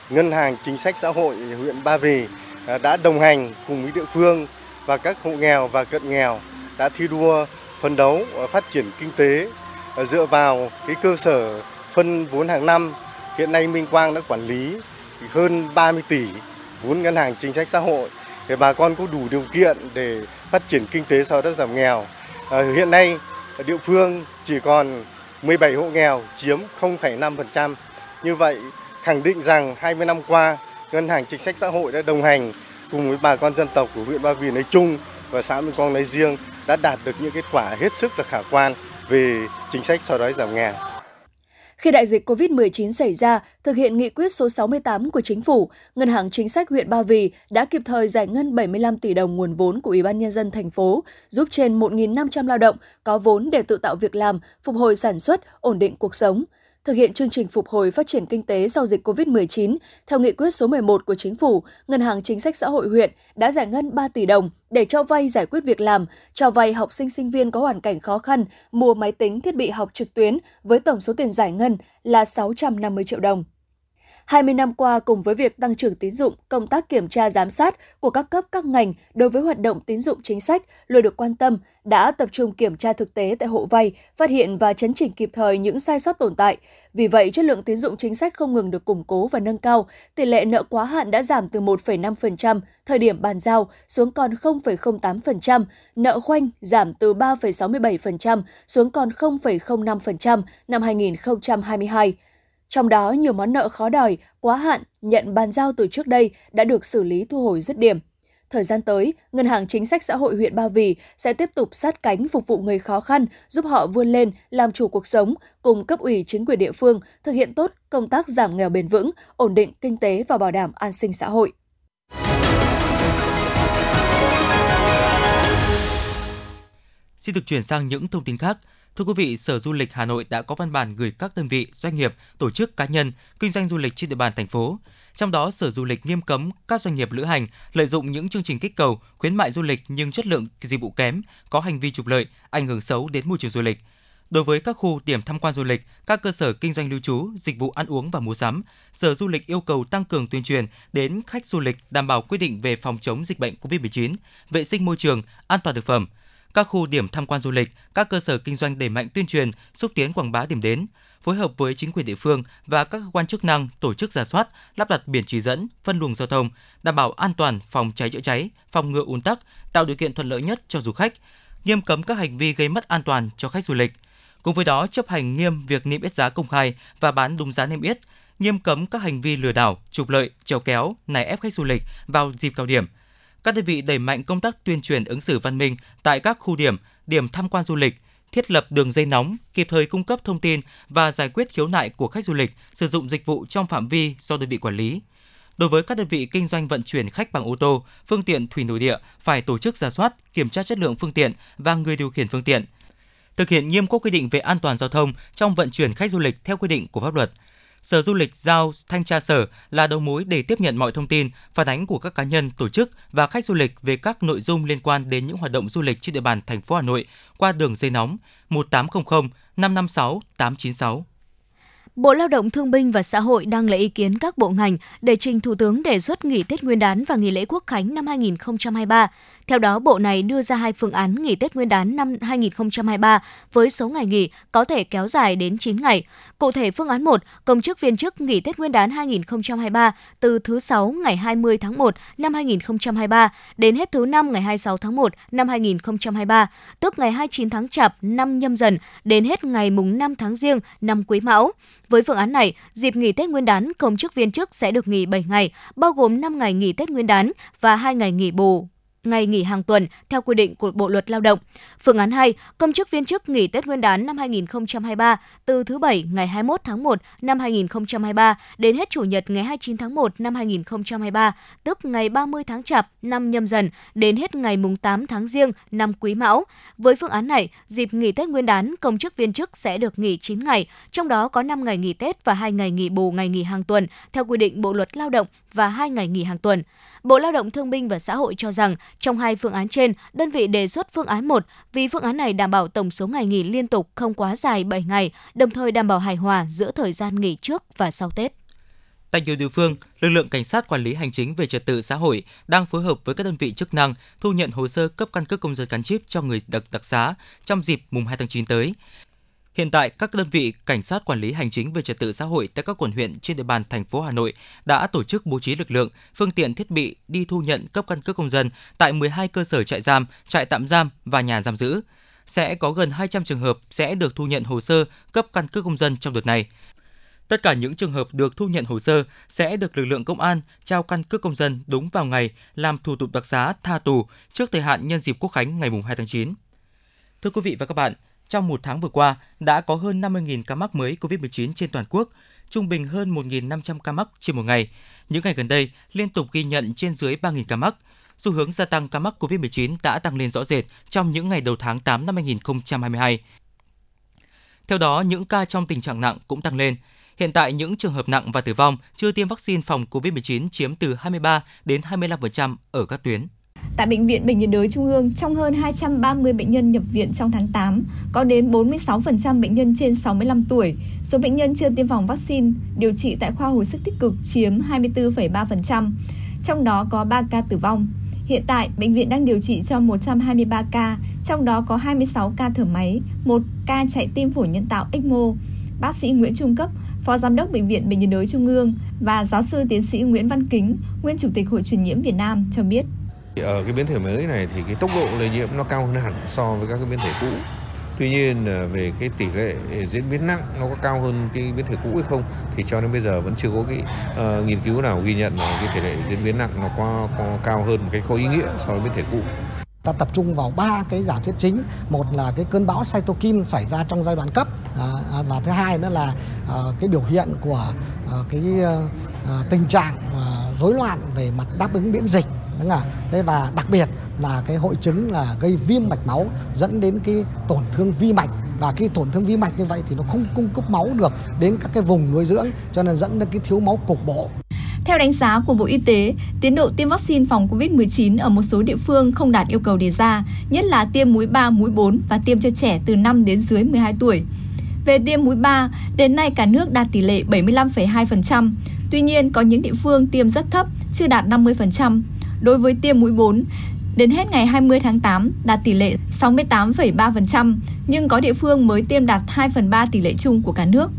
Ngân hàng Chính sách Xã hội huyện Ba Vì à, đã đồng hành cùng với địa phương và các hộ nghèo và cận nghèo đã thi đua phấn đấu à, phát triển kinh tế à, dựa vào cái cơ sở phân vốn hàng năm. Hiện nay Minh Quang đã quản lý hơn 30 tỷ vốn ngân hàng chính sách xã hội để bà con có đủ điều kiện để phát triển kinh tế sau đó giảm nghèo. À, hiện nay địa phương chỉ còn 17 hộ nghèo chiếm 0,5%. Như vậy khẳng định rằng 20 năm qua ngân hàng chính sách xã hội đã đồng hành cùng với bà con dân tộc của huyện Ba Vì nói chung và xã Minh Quang nói riêng đã đạt được những kết quả hết sức là khả quan về chính sách xóa đói giảm nghèo. Khi đại dịch COVID-19 xảy ra, thực hiện nghị quyết số 68 của chính phủ, Ngân hàng Chính sách huyện Ba Vì đã kịp thời giải ngân 75 tỷ đồng nguồn vốn của Ủy ban nhân dân thành phố, giúp trên 1.500 lao động có vốn để tự tạo việc làm, phục hồi sản xuất, ổn định cuộc sống thực hiện chương trình phục hồi phát triển kinh tế sau dịch COVID-19, theo nghị quyết số 11 của Chính phủ, Ngân hàng Chính sách Xã hội huyện đã giải ngân 3 tỷ đồng để cho vay giải quyết việc làm, cho vay học sinh sinh viên có hoàn cảnh khó khăn mua máy tính thiết bị học trực tuyến với tổng số tiền giải ngân là 650 triệu đồng. 20 năm qua cùng với việc tăng trưởng tín dụng, công tác kiểm tra giám sát của các cấp các ngành đối với hoạt động tín dụng chính sách luôn được quan tâm, đã tập trung kiểm tra thực tế tại hộ vay, phát hiện và chấn chỉnh kịp thời những sai sót tồn tại. Vì vậy, chất lượng tín dụng chính sách không ngừng được củng cố và nâng cao, tỷ lệ nợ quá hạn đã giảm từ 1,5% thời điểm bàn giao xuống còn 0,08%, nợ khoanh giảm từ 3,67% xuống còn 0,05% năm 2022. Trong đó, nhiều món nợ khó đòi, quá hạn, nhận bàn giao từ trước đây đã được xử lý thu hồi dứt điểm. Thời gian tới, Ngân hàng Chính sách Xã hội huyện Ba Vì sẽ tiếp tục sát cánh phục vụ người khó khăn, giúp họ vươn lên, làm chủ cuộc sống, cùng cấp ủy chính quyền địa phương thực hiện tốt công tác giảm nghèo bền vững, ổn định kinh tế và bảo đảm an sinh xã hội. Xin được chuyển sang những thông tin khác. Thưa quý vị, Sở Du lịch Hà Nội đã có văn bản gửi các đơn vị, doanh nghiệp, tổ chức cá nhân kinh doanh du lịch trên địa bàn thành phố. Trong đó, Sở Du lịch nghiêm cấm các doanh nghiệp lữ hành lợi dụng những chương trình kích cầu, khuyến mại du lịch nhưng chất lượng dịch vụ kém, có hành vi trục lợi, ảnh hưởng xấu đến môi trường du lịch. Đối với các khu điểm tham quan du lịch, các cơ sở kinh doanh lưu trú, dịch vụ ăn uống và mua sắm, Sở Du lịch yêu cầu tăng cường tuyên truyền đến khách du lịch đảm bảo quy định về phòng chống dịch bệnh COVID-19, vệ sinh môi trường, an toàn thực phẩm, các khu điểm tham quan du lịch, các cơ sở kinh doanh đẩy mạnh tuyên truyền, xúc tiến quảng bá điểm đến, phối hợp với chính quyền địa phương và các cơ quan chức năng tổ chức giả soát, lắp đặt biển chỉ dẫn, phân luồng giao thông, đảm bảo an toàn phòng cháy chữa cháy, phòng ngừa ùn tắc, tạo điều kiện thuận lợi nhất cho du khách, nghiêm cấm các hành vi gây mất an toàn cho khách du lịch. Cùng với đó, chấp hành nghiêm việc niêm yết giá công khai và bán đúng giá niêm yết, nghiêm cấm các hành vi lừa đảo, trục lợi, trèo kéo, nài ép khách du lịch vào dịp cao điểm – các đơn vị đẩy mạnh công tác tuyên truyền ứng xử văn minh tại các khu điểm, điểm tham quan du lịch, thiết lập đường dây nóng, kịp thời cung cấp thông tin và giải quyết khiếu nại của khách du lịch sử dụng dịch vụ trong phạm vi do đơn vị quản lý. Đối với các đơn vị kinh doanh vận chuyển khách bằng ô tô, phương tiện thủy nội địa phải tổ chức ra soát, kiểm tra chất lượng phương tiện và người điều khiển phương tiện. Thực hiện nghiêm các quy định về an toàn giao thông trong vận chuyển khách du lịch theo quy định của pháp luật – Sở Du lịch giao thanh tra sở là đầu mối để tiếp nhận mọi thông tin, phản ánh của các cá nhân, tổ chức và khách du lịch về các nội dung liên quan đến những hoạt động du lịch trên địa bàn thành phố Hà Nội qua đường dây nóng 1800 556 896. Bộ Lao động Thương binh và Xã hội đang lấy ý kiến các bộ ngành để trình Thủ tướng đề xuất nghỉ Tết Nguyên đán và nghỉ lễ Quốc khánh năm 2023. Theo đó, Bộ này đưa ra hai phương án nghỉ Tết Nguyên đán năm 2023 với số ngày nghỉ có thể kéo dài đến 9 ngày. Cụ thể, phương án 1, công chức viên chức nghỉ Tết Nguyên đán 2023 từ thứ 6 ngày 20 tháng 1 năm 2023 đến hết thứ 5 ngày 26 tháng 1 năm 2023, tức ngày 29 tháng Chạp năm nhâm dần đến hết ngày mùng 5 tháng Giêng năm Quý Mão. Với phương án này, dịp nghỉ Tết Nguyên đán, công chức viên chức sẽ được nghỉ 7 ngày, bao gồm 5 ngày nghỉ Tết Nguyên đán và 2 ngày nghỉ bù ngày nghỉ hàng tuần theo quy định của Bộ luật Lao động. Phương án 2, công chức viên chức nghỉ Tết Nguyên đán năm 2023 từ thứ Bảy ngày 21 tháng 1 năm 2023 đến hết Chủ nhật ngày 29 tháng 1 năm 2023, tức ngày 30 tháng Chạp năm nhâm dần đến hết ngày mùng 8 tháng Giêng năm Quý Mão. Với phương án này, dịp nghỉ Tết Nguyên đán, công chức viên chức sẽ được nghỉ 9 ngày, trong đó có 5 ngày nghỉ Tết và 2 ngày nghỉ bù ngày nghỉ hàng tuần theo quy định Bộ luật Lao động và 2 ngày nghỉ hàng tuần. Bộ Lao động Thương binh và Xã hội cho rằng trong hai phương án trên, đơn vị đề xuất phương án 1 vì phương án này đảm bảo tổng số ngày nghỉ liên tục không quá dài 7 ngày, đồng thời đảm bảo hài hòa giữa thời gian nghỉ trước và sau Tết. Tại nhiều địa phương, lực lượng cảnh sát quản lý hành chính về trật tự xã hội đang phối hợp với các đơn vị chức năng thu nhận hồ sơ cấp căn cước công dân gắn chip cho người đặc đặc xá trong dịp mùng 2 tháng 9 tới. Hiện tại, các đơn vị cảnh sát quản lý hành chính về trật tự xã hội tại các quận huyện trên địa bàn thành phố Hà Nội đã tổ chức bố trí lực lượng, phương tiện thiết bị đi thu nhận cấp căn cước công dân tại 12 cơ sở trại giam, trại tạm giam và nhà giam giữ. Sẽ có gần 200 trường hợp sẽ được thu nhận hồ sơ cấp căn cước công dân trong đợt này. Tất cả những trường hợp được thu nhận hồ sơ sẽ được lực lượng công an trao căn cước công dân đúng vào ngày làm thủ tục đặc xá tha tù trước thời hạn nhân dịp Quốc khánh ngày 2 tháng 9. Thưa quý vị và các bạn, trong một tháng vừa qua, đã có hơn 50.000 ca mắc mới COVID-19 trên toàn quốc, trung bình hơn 1.500 ca mắc trên một ngày. Những ngày gần đây, liên tục ghi nhận trên dưới 3.000 ca mắc. Xu hướng gia tăng ca mắc COVID-19 đã tăng lên rõ rệt trong những ngày đầu tháng 8 năm 2022. Theo đó, những ca trong tình trạng nặng cũng tăng lên. Hiện tại, những trường hợp nặng và tử vong chưa tiêm vaccine phòng COVID-19 chiếm từ 23 đến 25% ở các tuyến. Tại Bệnh viện Bệnh nhiệt đới Trung ương, trong hơn 230 bệnh nhân nhập viện trong tháng 8, có đến 46% bệnh nhân trên 65 tuổi. Số bệnh nhân chưa tiêm phòng vaccine điều trị tại khoa hồi sức tích cực chiếm 24,3%, trong đó có 3 ca tử vong. Hiện tại, bệnh viện đang điều trị cho 123 ca, trong đó có 26 ca thở máy, 1 ca chạy tim phổi nhân tạo ECMO. Bác sĩ Nguyễn Trung Cấp, Phó Giám đốc Bệnh viện Bệnh nhiệt đới Trung ương và giáo sư tiến sĩ Nguyễn Văn Kính, nguyên Chủ tịch Hội truyền nhiễm Việt Nam cho biết. Ở ờ, cái biến thể mới này thì cái tốc độ lây nhiễm nó cao hơn hẳn so với các cái biến thể cũ. Tuy nhiên ờ, về cái tỷ lệ diễn biến nặng nó có cao hơn cái biến thể cũ hay không thì cho đến bây giờ vẫn chưa có cái uh, nghiên cứu nào ghi nhận là cái tỷ lệ diễn biến nặng nó có, có cao hơn một cái có ý nghĩa so với biến thể cũ. Ta tập trung vào ba cái giả thuyết chính. Một là cái cơn bão cytokine xảy ra trong giai đoạn cấp à, à và thứ hai nữa là à, cái biểu hiện của à, cái à, tình trạng à, rối loạn về mặt đáp ứng miễn dịch đúng không? thế và đặc biệt là cái hội chứng là gây viêm mạch máu dẫn đến cái tổn thương vi mạch và cái tổn thương vi mạch như vậy thì nó không cung cấp máu được đến các cái vùng nuôi dưỡng cho nên dẫn đến cái thiếu máu cục bộ theo đánh giá của Bộ Y tế, tiến độ tiêm vaccine phòng COVID-19 ở một số địa phương không đạt yêu cầu đề ra, nhất là tiêm mũi 3, mũi 4 và tiêm cho trẻ từ 5 đến dưới 12 tuổi. Về tiêm mũi 3, đến nay cả nước đạt tỷ lệ 75,2%. Tuy nhiên, có những địa phương tiêm rất thấp, chưa đạt 50%. Đối với tiêm mũi 4, đến hết ngày 20 tháng 8 đạt tỷ lệ 68,3%, nhưng có địa phương mới tiêm đạt 2 phần 3 tỷ lệ chung của cả nước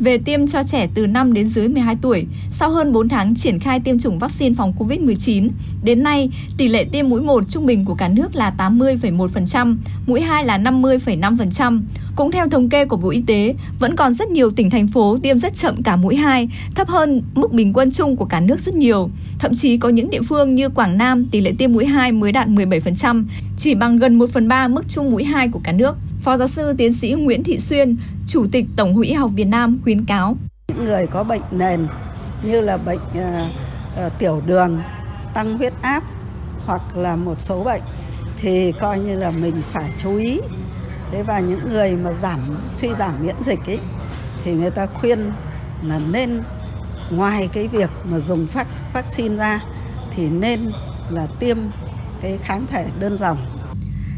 về tiêm cho trẻ từ 5 đến dưới 12 tuổi. Sau hơn 4 tháng triển khai tiêm chủng vaccine phòng COVID-19, đến nay tỷ lệ tiêm mũi 1 trung bình của cả nước là 80,1%, mũi 2 là 50,5%. Cũng theo thống kê của Bộ Y tế, vẫn còn rất nhiều tỉnh thành phố tiêm rất chậm cả mũi 2, thấp hơn mức bình quân chung của cả nước rất nhiều. Thậm chí có những địa phương như Quảng Nam tỷ lệ tiêm mũi 2 mới đạt 17%, chỉ bằng gần 1 phần 3 mức chung mũi 2 của cả nước. Phó giáo sư tiến sĩ Nguyễn Thị Xuyên, Chủ tịch Tổng hội Y học Việt Nam khuyến cáo. Những người có bệnh nền như là bệnh uh, uh, tiểu đường, tăng huyết áp hoặc là một số bệnh thì coi như là mình phải chú ý. Thế và những người mà giảm suy giảm miễn dịch ấy thì người ta khuyên là nên ngoài cái việc mà dùng vaccine ra thì nên là tiêm cái kháng thể đơn dòng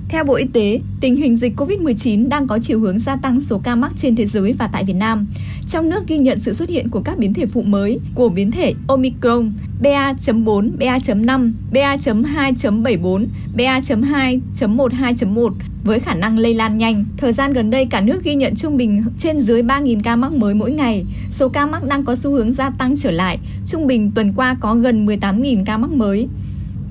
theo Bộ Y tế, tình hình dịch COVID-19 đang có chiều hướng gia tăng số ca mắc trên thế giới và tại Việt Nam. Trong nước ghi nhận sự xuất hiện của các biến thể phụ mới của biến thể Omicron, BA.4, BA.5, BA.2.74, BA.2.12.1 với khả năng lây lan nhanh. Thời gian gần đây, cả nước ghi nhận trung bình trên dưới 3.000 ca mắc mới mỗi ngày. Số ca mắc đang có xu hướng gia tăng trở lại. Trung bình tuần qua có gần 18.000 ca mắc mới.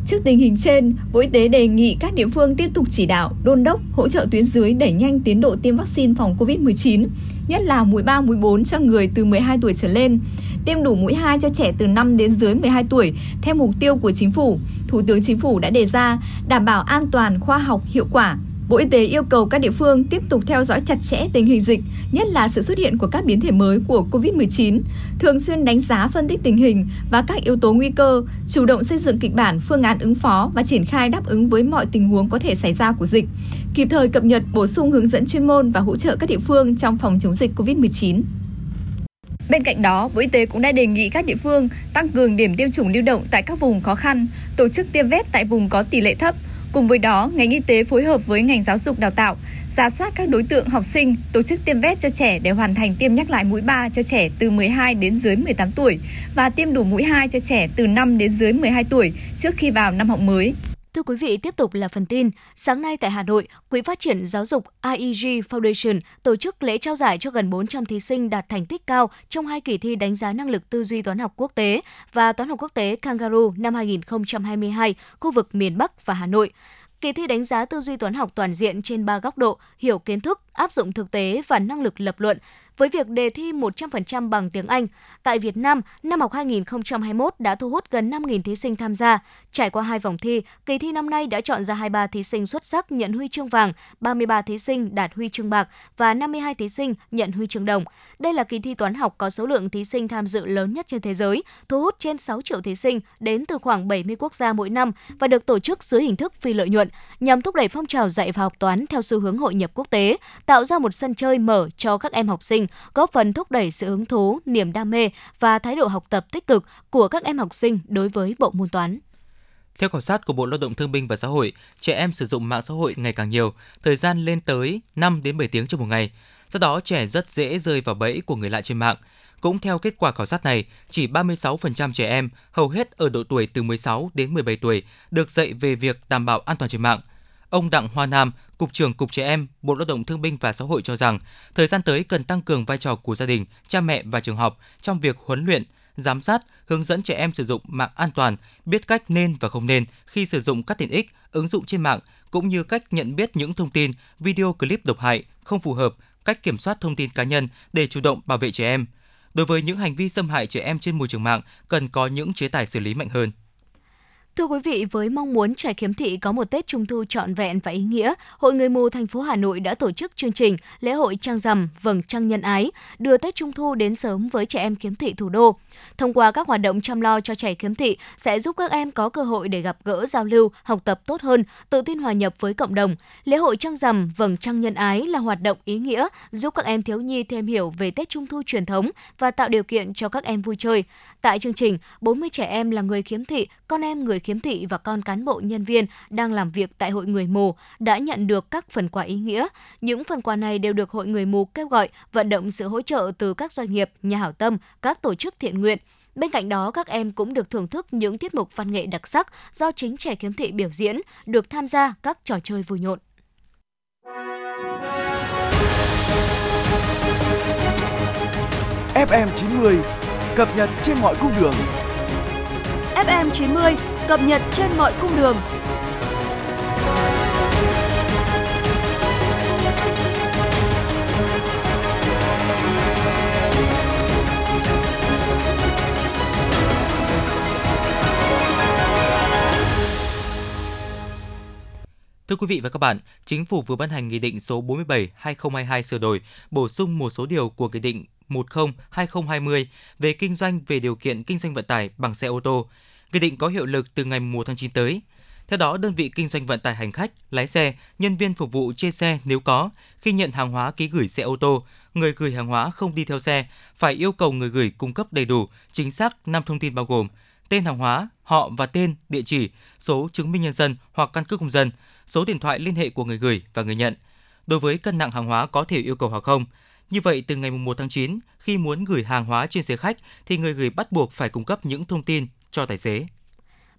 Trước tình hình trên, Bộ Y tế đề nghị các địa phương tiếp tục chỉ đạo, đôn đốc, hỗ trợ tuyến dưới đẩy nhanh tiến độ tiêm vaccine phòng COVID-19, nhất là mũi 3, mũi 4 cho người từ 12 tuổi trở lên, tiêm đủ mũi 2 cho trẻ từ 5 đến dưới 12 tuổi theo mục tiêu của chính phủ. Thủ tướng Chính phủ đã đề ra đảm bảo an toàn, khoa học, hiệu quả, Bộ Y tế yêu cầu các địa phương tiếp tục theo dõi chặt chẽ tình hình dịch, nhất là sự xuất hiện của các biến thể mới của COVID-19, thường xuyên đánh giá phân tích tình hình và các yếu tố nguy cơ, chủ động xây dựng kịch bản phương án ứng phó và triển khai đáp ứng với mọi tình huống có thể xảy ra của dịch, kịp thời cập nhật bổ sung hướng dẫn chuyên môn và hỗ trợ các địa phương trong phòng chống dịch COVID-19. Bên cạnh đó, Bộ Y tế cũng đã đề nghị các địa phương tăng cường điểm tiêm chủng lưu động tại các vùng khó khăn, tổ chức tiêm vét tại vùng có tỷ lệ thấp, Cùng với đó, ngành y tế phối hợp với ngành giáo dục đào tạo, giả soát các đối tượng học sinh, tổ chức tiêm vét cho trẻ để hoàn thành tiêm nhắc lại mũi 3 cho trẻ từ 12 đến dưới 18 tuổi và tiêm đủ mũi 2 cho trẻ từ 5 đến dưới 12 tuổi trước khi vào năm học mới. Thưa quý vị, tiếp tục là phần tin. Sáng nay tại Hà Nội, Quỹ Phát triển Giáo dục IEG Foundation tổ chức lễ trao giải cho gần 400 thí sinh đạt thành tích cao trong hai kỳ thi đánh giá năng lực tư duy toán học quốc tế và toán học quốc tế Kangaroo năm 2022, khu vực miền Bắc và Hà Nội. Kỳ thi đánh giá tư duy toán học toàn diện trên 3 góc độ, hiểu kiến thức, áp dụng thực tế và năng lực lập luận, với việc đề thi 100% bằng tiếng Anh. Tại Việt Nam, năm học 2021 đã thu hút gần 5.000 thí sinh tham gia. Trải qua hai vòng thi, kỳ thi năm nay đã chọn ra 23 thí sinh xuất sắc nhận huy chương vàng, 33 thí sinh đạt huy chương bạc và 52 thí sinh nhận huy chương đồng. Đây là kỳ thi toán học có số lượng thí sinh tham dự lớn nhất trên thế giới, thu hút trên 6 triệu thí sinh đến từ khoảng 70 quốc gia mỗi năm và được tổ chức dưới hình thức phi lợi nhuận nhằm thúc đẩy phong trào dạy và học toán theo xu hướng hội nhập quốc tế, tạo ra một sân chơi mở cho các em học sinh, góp phần thúc đẩy sự hứng thú, niềm đam mê và thái độ học tập tích cực của các em học sinh đối với bộ môn toán. Theo khảo sát của Bộ Lao động Thương binh và Xã hội, trẻ em sử dụng mạng xã hội ngày càng nhiều, thời gian lên tới 5 đến 7 tiếng trong một ngày. Do đó, trẻ rất dễ rơi vào bẫy của người lạ trên mạng. Cũng theo kết quả khảo sát này, chỉ 36% trẻ em, hầu hết ở độ tuổi từ 16 đến 17 tuổi, được dạy về việc đảm bảo an toàn trên mạng. Ông Đặng Hoa Nam, Cục trưởng Cục Trẻ Em, Bộ Lao động Thương binh và Xã hội cho rằng, thời gian tới cần tăng cường vai trò của gia đình, cha mẹ và trường học trong việc huấn luyện, giám sát, hướng dẫn trẻ em sử dụng mạng an toàn, biết cách nên và không nên khi sử dụng các tiện ích, ứng dụng trên mạng, cũng như cách nhận biết những thông tin, video clip độc hại, không phù hợp, cách kiểm soát thông tin cá nhân để chủ động bảo vệ trẻ em. Đối với những hành vi xâm hại trẻ em trên môi trường mạng, cần có những chế tài xử lý mạnh hơn. Thưa quý vị, với mong muốn trẻ khiếm thị có một Tết Trung thu trọn vẹn và ý nghĩa, Hội Người mù thành phố Hà Nội đã tổ chức chương trình lễ hội trăng rằm vầng trăng nhân ái, đưa Tết Trung thu đến sớm với trẻ em khiếm thị thủ đô. Thông qua các hoạt động chăm lo cho trẻ khiếm thị sẽ giúp các em có cơ hội để gặp gỡ giao lưu, học tập tốt hơn, tự tin hòa nhập với cộng đồng. Lễ hội trăng rằm vầng trăng nhân ái là hoạt động ý nghĩa giúp các em thiếu nhi thêm hiểu về Tết Trung thu truyền thống và tạo điều kiện cho các em vui chơi. Tại chương trình, 40 trẻ em là người khiếm thị, con em người khiếm thị và con cán bộ nhân viên đang làm việc tại Hội Người Mù đã nhận được các phần quà ý nghĩa. Những phần quà này đều được Hội Người Mù kêu gọi vận động sự hỗ trợ từ các doanh nghiệp, nhà hảo tâm, các tổ chức thiện nguyện. Bên cạnh đó, các em cũng được thưởng thức những tiết mục văn nghệ đặc sắc do chính trẻ khiếm thị biểu diễn, được tham gia các trò chơi vui nhộn. FM90 cập nhật trên mọi cung đường. FM 90 cập nhật trên mọi cung đường. Thưa quý vị và các bạn, Chính phủ vừa ban hành Nghị định số 47-2022 sửa đổi, bổ sung một số điều của Nghị định 10-2020 về kinh doanh về điều kiện kinh doanh vận tải bằng xe ô tô. Nghị định có hiệu lực từ ngày 1 tháng 9 tới. Theo đó, đơn vị kinh doanh vận tải hành khách, lái xe, nhân viên phục vụ trên xe nếu có, khi nhận hàng hóa ký gửi xe ô tô, người gửi hàng hóa không đi theo xe phải yêu cầu người gửi cung cấp đầy đủ, chính xác 5 thông tin bao gồm tên hàng hóa, họ và tên, địa chỉ, số chứng minh nhân dân hoặc căn cước công dân, số điện thoại liên hệ của người gửi và người nhận. Đối với cân nặng hàng hóa có thể yêu cầu hoặc không. Như vậy, từ ngày 1 tháng 9, khi muốn gửi hàng hóa trên xe khách thì người gửi bắt buộc phải cung cấp những thông tin cho tài xế.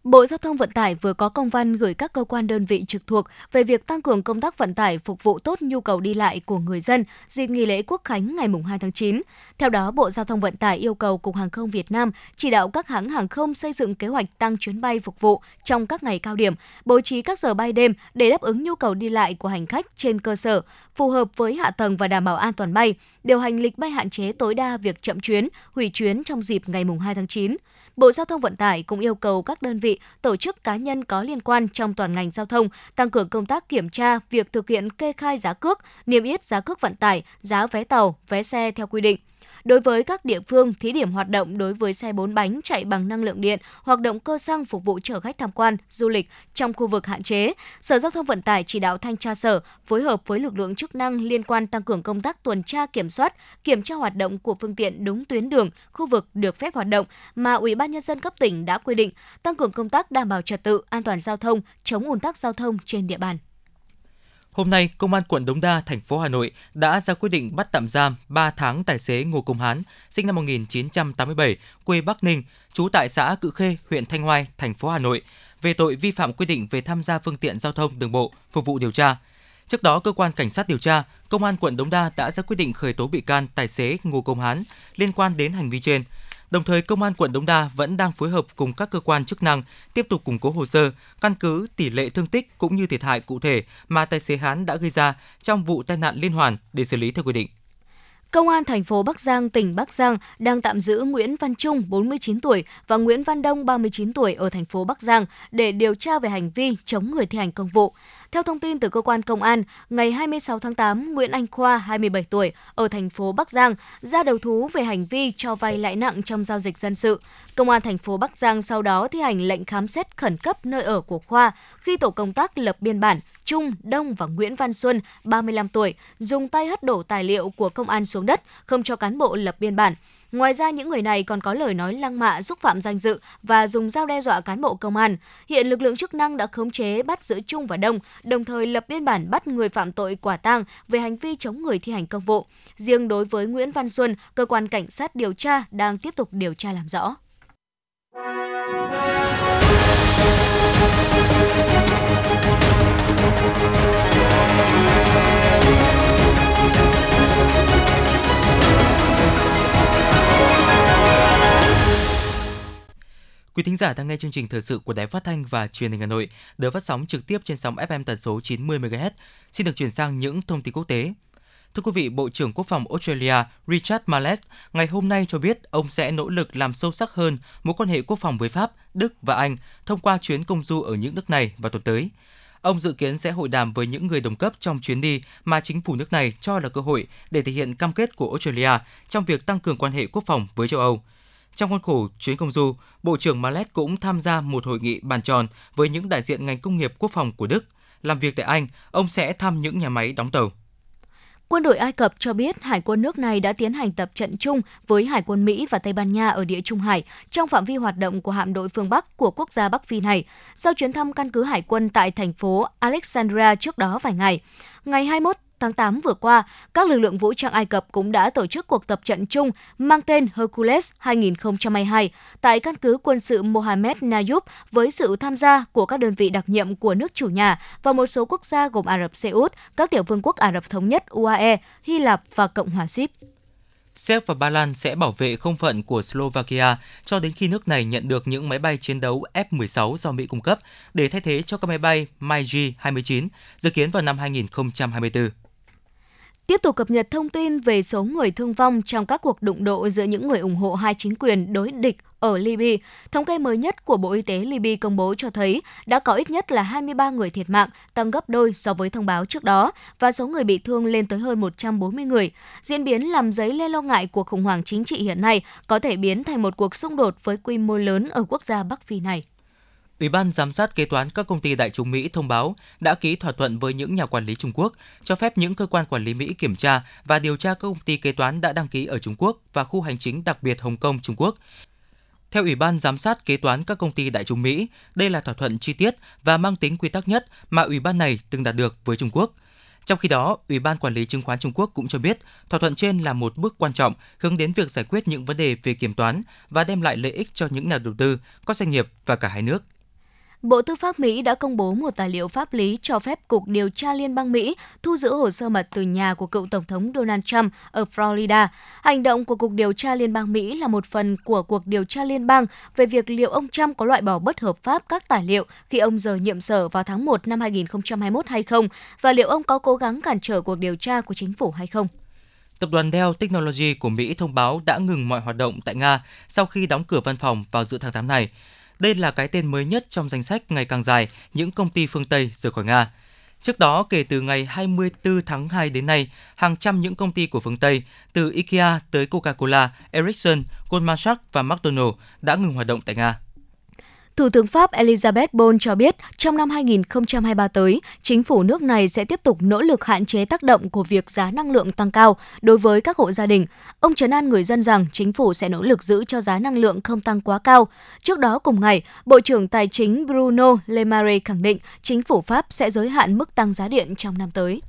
Bộ Giao thông Vận tải vừa có công văn gửi các cơ quan đơn vị trực thuộc về việc tăng cường công tác vận tải phục vụ tốt nhu cầu đi lại của người dân dịp nghỉ lễ Quốc khánh ngày 2 tháng 9. Theo đó, Bộ Giao thông Vận tải yêu cầu Cục Hàng không Việt Nam chỉ đạo các hãng hàng không xây dựng kế hoạch tăng chuyến bay phục vụ trong các ngày cao điểm, bố trí các giờ bay đêm để đáp ứng nhu cầu đi lại của hành khách trên cơ sở phù hợp với hạ tầng và đảm bảo an toàn bay, điều hành lịch bay hạn chế tối đa việc chậm chuyến, hủy chuyến trong dịp ngày 2 tháng 9. Bộ Giao thông Vận tải cũng yêu cầu các đơn vị, tổ chức cá nhân có liên quan trong toàn ngành giao thông tăng cường công tác kiểm tra việc thực hiện kê khai giá cước, niêm yết giá cước vận tải, giá vé tàu, vé xe theo quy định. Đối với các địa phương, thí điểm hoạt động đối với xe bốn bánh chạy bằng năng lượng điện, hoạt động cơ xăng phục vụ chở khách tham quan, du lịch trong khu vực hạn chế. Sở Giao thông Vận tải chỉ đạo thanh tra sở phối hợp với lực lượng chức năng liên quan tăng cường công tác tuần tra kiểm soát, kiểm tra hoạt động của phương tiện đúng tuyến đường, khu vực được phép hoạt động mà Ủy ban nhân dân cấp tỉnh đã quy định, tăng cường công tác đảm bảo trật tự, an toàn giao thông, chống ùn tắc giao thông trên địa bàn. Hôm nay, Công an quận Đống Đa, thành phố Hà Nội đã ra quyết định bắt tạm giam 3 tháng tài xế Ngô Công Hán, sinh năm 1987, quê Bắc Ninh, trú tại xã Cự Khê, huyện Thanh Hoai, thành phố Hà Nội, về tội vi phạm quy định về tham gia phương tiện giao thông đường bộ, phục vụ điều tra. Trước đó, cơ quan cảnh sát điều tra, Công an quận Đống Đa đã ra quyết định khởi tố bị can tài xế Ngô Công Hán liên quan đến hành vi trên. Đồng thời, Công an quận Đống Đa vẫn đang phối hợp cùng các cơ quan chức năng tiếp tục củng cố hồ sơ, căn cứ tỷ lệ thương tích cũng như thiệt hại cụ thể mà tài xế Hán đã gây ra trong vụ tai nạn liên hoàn để xử lý theo quy định. Công an thành phố Bắc Giang, tỉnh Bắc Giang đang tạm giữ Nguyễn Văn Trung, 49 tuổi và Nguyễn Văn Đông, 39 tuổi ở thành phố Bắc Giang để điều tra về hành vi chống người thi hành công vụ. Theo thông tin từ cơ quan công an, ngày 26 tháng 8, Nguyễn Anh Khoa, 27 tuổi, ở thành phố Bắc Giang, ra đầu thú về hành vi cho vay lãi nặng trong giao dịch dân sự. Công an thành phố Bắc Giang sau đó thi hành lệnh khám xét khẩn cấp nơi ở của Khoa khi tổ công tác lập biên bản Trung, Đông và Nguyễn Văn Xuân, 35 tuổi, dùng tay hất đổ tài liệu của công an xuống đất, không cho cán bộ lập biên bản. Ngoài ra, những người này còn có lời nói lăng mạ, xúc phạm danh dự và dùng dao đe dọa cán bộ công an. Hiện lực lượng chức năng đã khống chế bắt giữ Trung và Đông, đồng thời lập biên bản bắt người phạm tội quả tang về hành vi chống người thi hành công vụ. Riêng đối với Nguyễn Văn Xuân, cơ quan cảnh sát điều tra đang tiếp tục điều tra làm rõ. Quý thính giả đang nghe chương trình thời sự của Đài Phát thanh và Truyền hình Hà Nội, được phát sóng trực tiếp trên sóng FM tần số 90 MHz. Xin được chuyển sang những thông tin quốc tế. Thưa quý vị, Bộ trưởng Quốc phòng Australia Richard Marles ngày hôm nay cho biết ông sẽ nỗ lực làm sâu sắc hơn mối quan hệ quốc phòng với Pháp, Đức và Anh thông qua chuyến công du ở những nước này vào tuần tới. Ông dự kiến sẽ hội đàm với những người đồng cấp trong chuyến đi mà chính phủ nước này cho là cơ hội để thể hiện cam kết của Australia trong việc tăng cường quan hệ quốc phòng với châu Âu. Trong khuôn khổ chuyến công du, Bộ trưởng Malet cũng tham gia một hội nghị bàn tròn với những đại diện ngành công nghiệp quốc phòng của Đức. Làm việc tại Anh, ông sẽ thăm những nhà máy đóng tàu. Quân đội Ai Cập cho biết hải quân nước này đã tiến hành tập trận chung với hải quân Mỹ và Tây Ban Nha ở địa Trung Hải trong phạm vi hoạt động của hạm đội phương Bắc của quốc gia Bắc Phi này sau chuyến thăm căn cứ hải quân tại thành phố Alexandria trước đó vài ngày. Ngày 21 tháng 8 vừa qua, các lực lượng vũ trang Ai Cập cũng đã tổ chức cuộc tập trận chung mang tên Hercules 2022 tại căn cứ quân sự Mohammed Nayub với sự tham gia của các đơn vị đặc nhiệm của nước chủ nhà và một số quốc gia gồm Ả Rập Xê Út, các tiểu vương quốc Ả Rập Thống Nhất UAE, Hy Lạp và Cộng hòa Sip. Séc và Ba Lan sẽ bảo vệ không phận của Slovakia cho đến khi nước này nhận được những máy bay chiến đấu F-16 do Mỹ cung cấp để thay thế cho các máy bay MiG-29 dự kiến vào năm 2024. Tiếp tục cập nhật thông tin về số người thương vong trong các cuộc đụng độ giữa những người ủng hộ hai chính quyền đối địch ở Libya. Thống kê mới nhất của Bộ Y tế Libya công bố cho thấy đã có ít nhất là 23 người thiệt mạng, tăng gấp đôi so với thông báo trước đó, và số người bị thương lên tới hơn 140 người. Diễn biến làm dấy lên lo ngại cuộc khủng hoảng chính trị hiện nay có thể biến thành một cuộc xung đột với quy mô lớn ở quốc gia Bắc Phi này. Ủy ban giám sát kế toán các công ty đại chúng Mỹ thông báo đã ký thỏa thuận với những nhà quản lý Trung Quốc cho phép những cơ quan quản lý Mỹ kiểm tra và điều tra các công ty kế toán đã đăng ký ở Trung Quốc và khu hành chính đặc biệt Hồng Kông, Trung Quốc. Theo Ủy ban giám sát kế toán các công ty đại chúng Mỹ, đây là thỏa thuận chi tiết và mang tính quy tắc nhất mà ủy ban này từng đạt được với Trung Quốc. Trong khi đó, Ủy ban Quản lý Chứng khoán Trung Quốc cũng cho biết thỏa thuận trên là một bước quan trọng hướng đến việc giải quyết những vấn đề về kiểm toán và đem lại lợi ích cho những nhà đầu tư, các doanh nghiệp và cả hai nước. Bộ Tư pháp Mỹ đã công bố một tài liệu pháp lý cho phép Cục Điều tra Liên bang Mỹ thu giữ hồ sơ mật từ nhà của cựu Tổng thống Donald Trump ở Florida. Hành động của Cục Điều tra Liên bang Mỹ là một phần của cuộc điều tra liên bang về việc liệu ông Trump có loại bỏ bất hợp pháp các tài liệu khi ông rời nhiệm sở vào tháng 1 năm 2021 hay không, và liệu ông có cố gắng cản trở cuộc điều tra của chính phủ hay không. Tập đoàn Dell Technology của Mỹ thông báo đã ngừng mọi hoạt động tại Nga sau khi đóng cửa văn phòng vào giữa tháng 8 này. Đây là cái tên mới nhất trong danh sách ngày càng dài những công ty phương Tây rời khỏi Nga. Trước đó, kể từ ngày 24 tháng 2 đến nay, hàng trăm những công ty của phương Tây, từ IKEA tới Coca-Cola, Ericsson, Goldman Sachs và McDonald's đã ngừng hoạt động tại Nga. Thủ tướng Pháp Elizabeth Bon cho biết trong năm 2023 tới, chính phủ nước này sẽ tiếp tục nỗ lực hạn chế tác động của việc giá năng lượng tăng cao đối với các hộ gia đình. Ông trấn an người dân rằng chính phủ sẽ nỗ lực giữ cho giá năng lượng không tăng quá cao. Trước đó cùng ngày, Bộ trưởng Tài chính Bruno Le Maire khẳng định chính phủ Pháp sẽ giới hạn mức tăng giá điện trong năm tới.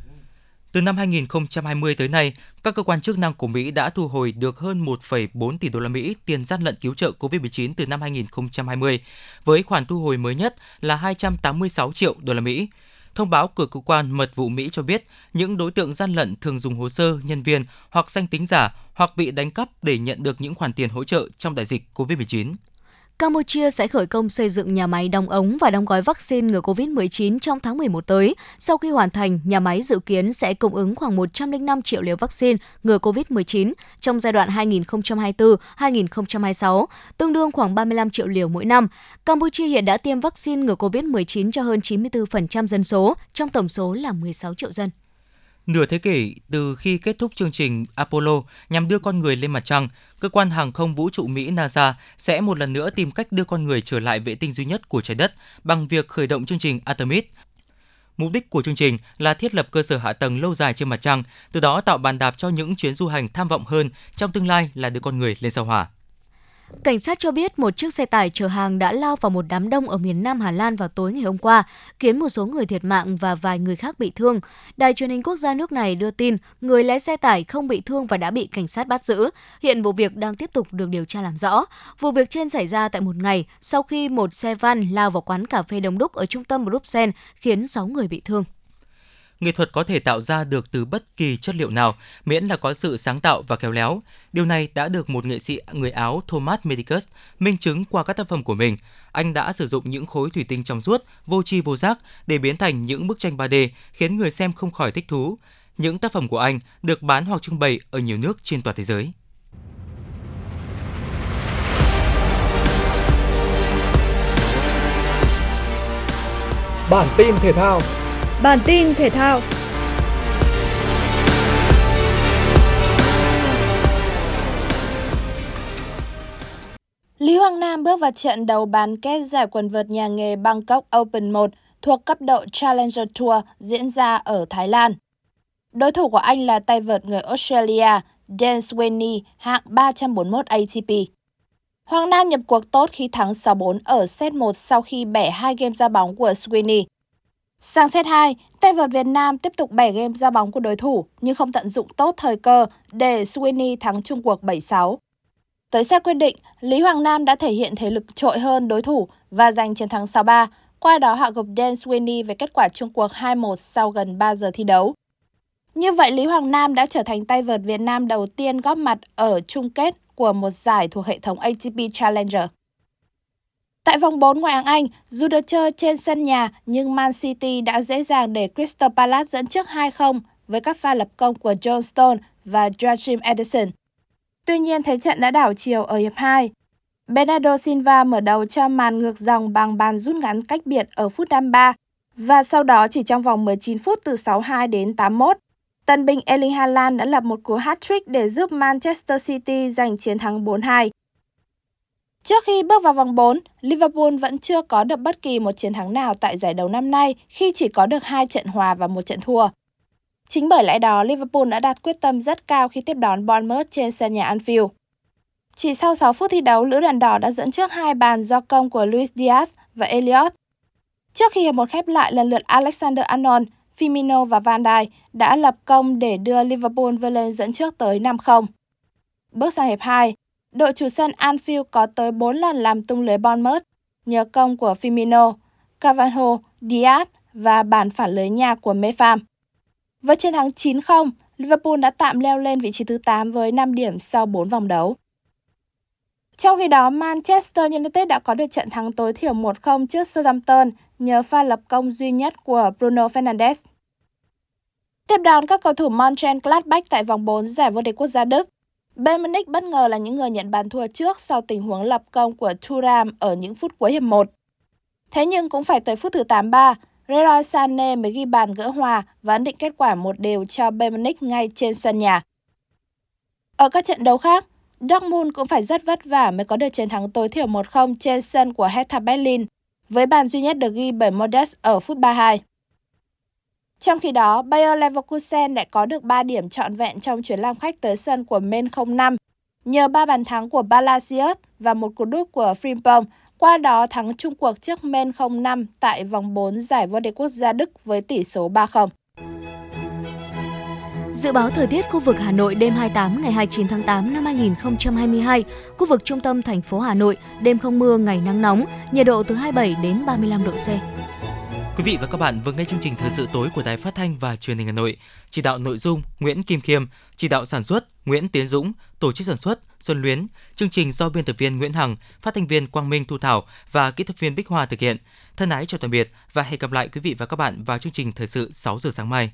Từ năm 2020 tới nay, các cơ quan chức năng của Mỹ đã thu hồi được hơn 1,4 tỷ đô la Mỹ tiền gian lận cứu trợ COVID-19 từ năm 2020, với khoản thu hồi mới nhất là 286 triệu đô la Mỹ. Thông báo của cơ quan mật vụ Mỹ cho biết, những đối tượng gian lận thường dùng hồ sơ, nhân viên hoặc danh tính giả hoặc bị đánh cắp để nhận được những khoản tiền hỗ trợ trong đại dịch COVID-19. Campuchia sẽ khởi công xây dựng nhà máy đóng ống và đóng gói vaccine ngừa COVID-19 trong tháng 11 tới. Sau khi hoàn thành, nhà máy dự kiến sẽ cung ứng khoảng 105 triệu liều vaccine ngừa COVID-19 trong giai đoạn 2024-2026, tương đương khoảng 35 triệu liều mỗi năm. Campuchia hiện đã tiêm vaccine ngừa COVID-19 cho hơn 94% dân số, trong tổng số là 16 triệu dân. Nửa thế kỷ từ khi kết thúc chương trình Apollo nhằm đưa con người lên mặt trăng, cơ quan hàng không vũ trụ Mỹ NASA sẽ một lần nữa tìm cách đưa con người trở lại vệ tinh duy nhất của trái đất bằng việc khởi động chương trình Artemis. Mục đích của chương trình là thiết lập cơ sở hạ tầng lâu dài trên mặt trăng, từ đó tạo bàn đạp cho những chuyến du hành tham vọng hơn trong tương lai là đưa con người lên sao hỏa. Cảnh sát cho biết một chiếc xe tải chở hàng đã lao vào một đám đông ở miền Nam Hà Lan vào tối ngày hôm qua, khiến một số người thiệt mạng và vài người khác bị thương. Đài truyền hình quốc gia nước này đưa tin người lái xe tải không bị thương và đã bị cảnh sát bắt giữ. Hiện vụ việc đang tiếp tục được điều tra làm rõ. Vụ việc trên xảy ra tại một ngày sau khi một xe van lao vào quán cà phê đông đúc ở trung tâm Bruxelles, khiến 6 người bị thương nghệ thuật có thể tạo ra được từ bất kỳ chất liệu nào, miễn là có sự sáng tạo và khéo léo. Điều này đã được một nghệ sĩ người Áo Thomas Medicus minh chứng qua các tác phẩm của mình. Anh đã sử dụng những khối thủy tinh trong suốt, vô tri vô giác để biến thành những bức tranh 3D, khiến người xem không khỏi thích thú. Những tác phẩm của anh được bán hoặc trưng bày ở nhiều nước trên toàn thế giới. Bản tin thể thao Bản tin thể thao Lý Hoàng Nam bước vào trận đấu bán kết giải quần vợt nhà nghề Bangkok Open 1 thuộc cấp độ Challenger Tour diễn ra ở Thái Lan. Đối thủ của anh là tay vợt người Australia Dan Sweeney hạng 341 ATP. Hoàng Nam nhập cuộc tốt khi thắng 6-4 ở set 1 sau khi bẻ hai game ra bóng của Sweeney. Sang set 2, tay vợt Việt Nam tiếp tục bẻ game ra bóng của đối thủ nhưng không tận dụng tốt thời cơ để Sweeney thắng chung cuộc 7-6. Tới set quyết định, Lý Hoàng Nam đã thể hiện thế lực trội hơn đối thủ và giành chiến thắng 6-3, qua đó hạ gục Dan Sweeney về kết quả chung cuộc 2-1 sau gần 3 giờ thi đấu. Như vậy, Lý Hoàng Nam đã trở thành tay vợt Việt Nam đầu tiên góp mặt ở chung kết của một giải thuộc hệ thống ATP Challenger. Tại vòng 4 ngoại hạng Anh, dù được chơi trên sân nhà nhưng Man City đã dễ dàng để Crystal Palace dẫn trước 2-0 với các pha lập công của John Stone và Joachim Edison. Tuy nhiên thế trận đã đảo chiều ở hiệp 2. Bernardo Silva mở đầu cho màn ngược dòng bằng bàn rút ngắn cách biệt ở phút 53 và sau đó chỉ trong vòng 19 phút từ 62 đến 81. Tân binh Erling Haaland đã lập một cú hat-trick để giúp Manchester City giành chiến thắng 4-2. Trước khi bước vào vòng 4, Liverpool vẫn chưa có được bất kỳ một chiến thắng nào tại giải đấu năm nay khi chỉ có được hai trận hòa và một trận thua. Chính bởi lẽ đó, Liverpool đã đặt quyết tâm rất cao khi tiếp đón Bournemouth trên sân nhà Anfield. Chỉ sau 6 phút thi đấu, Lữ đoàn đỏ đã dẫn trước hai bàn do công của Luis Diaz và Elliot. Trước khi hiệp một khép lại, lần lượt Alexander Arnold, Firmino và Van Dijk đã lập công để đưa Liverpool vươn lên dẫn trước tới 5-0. Bước sang hiệp 2, đội chủ sân Anfield có tới 4 lần làm tung lưới Bournemouth nhờ công của Firmino, Cavani, Diaz và bàn phản lưới nhà của Mepham. Với chiến thắng 9-0, Liverpool đã tạm leo lên vị trí thứ 8 với 5 điểm sau 4 vòng đấu. Trong khi đó, Manchester United đã có được trận thắng tối thiểu 1-0 trước Southampton nhờ pha lập công duy nhất của Bruno Fernandes. Tiếp đón các cầu thủ Mönchengladbach tại vòng 4 giải vô địch quốc gia Đức. Bayern Munich bất ngờ là những người nhận bàn thua trước sau tình huống lập công của Thuram ở những phút cuối hiệp 1. Thế nhưng cũng phải tới phút thứ 83, Leroy Sané mới ghi bàn gỡ hòa và ấn định kết quả một đều cho Bayern Munich ngay trên sân nhà. Ở các trận đấu khác, Dortmund cũng phải rất vất vả mới có được chiến thắng tối thiểu 1-0 trên sân của Hertha Berlin, với bàn duy nhất được ghi bởi Modest ở phút 32. Trong khi đó, Bayer Leverkusen lại có được 3 điểm trọn vẹn trong chuyến làm khách tới sân của Men 05, nhờ 3 bàn thắng của Palacios và một cú đúp của Frimpong, qua đó thắng chung cuộc trước Men 05 tại vòng 4 giải vô địch quốc gia Đức với tỷ số 3-0. Dự báo thời tiết khu vực Hà Nội đêm 28 ngày 29 tháng 8 năm 2022, khu vực trung tâm thành phố Hà Nội đêm không mưa, ngày nắng nóng, nhiệt độ từ 27 đến 35 độ C. Quý vị và các bạn vừa nghe chương trình thời sự tối của Đài Phát thanh và Truyền hình Hà Nội. Chỉ đạo nội dung Nguyễn Kim Khiêm, chỉ đạo sản xuất Nguyễn Tiến Dũng, tổ chức sản xuất Xuân Luyến, chương trình do biên tập viên Nguyễn Hằng, phát thanh viên Quang Minh Thu Thảo và kỹ thuật viên Bích Hoa thực hiện. Thân ái chào tạm biệt và hẹn gặp lại quý vị và các bạn vào chương trình thời sự 6 giờ sáng mai.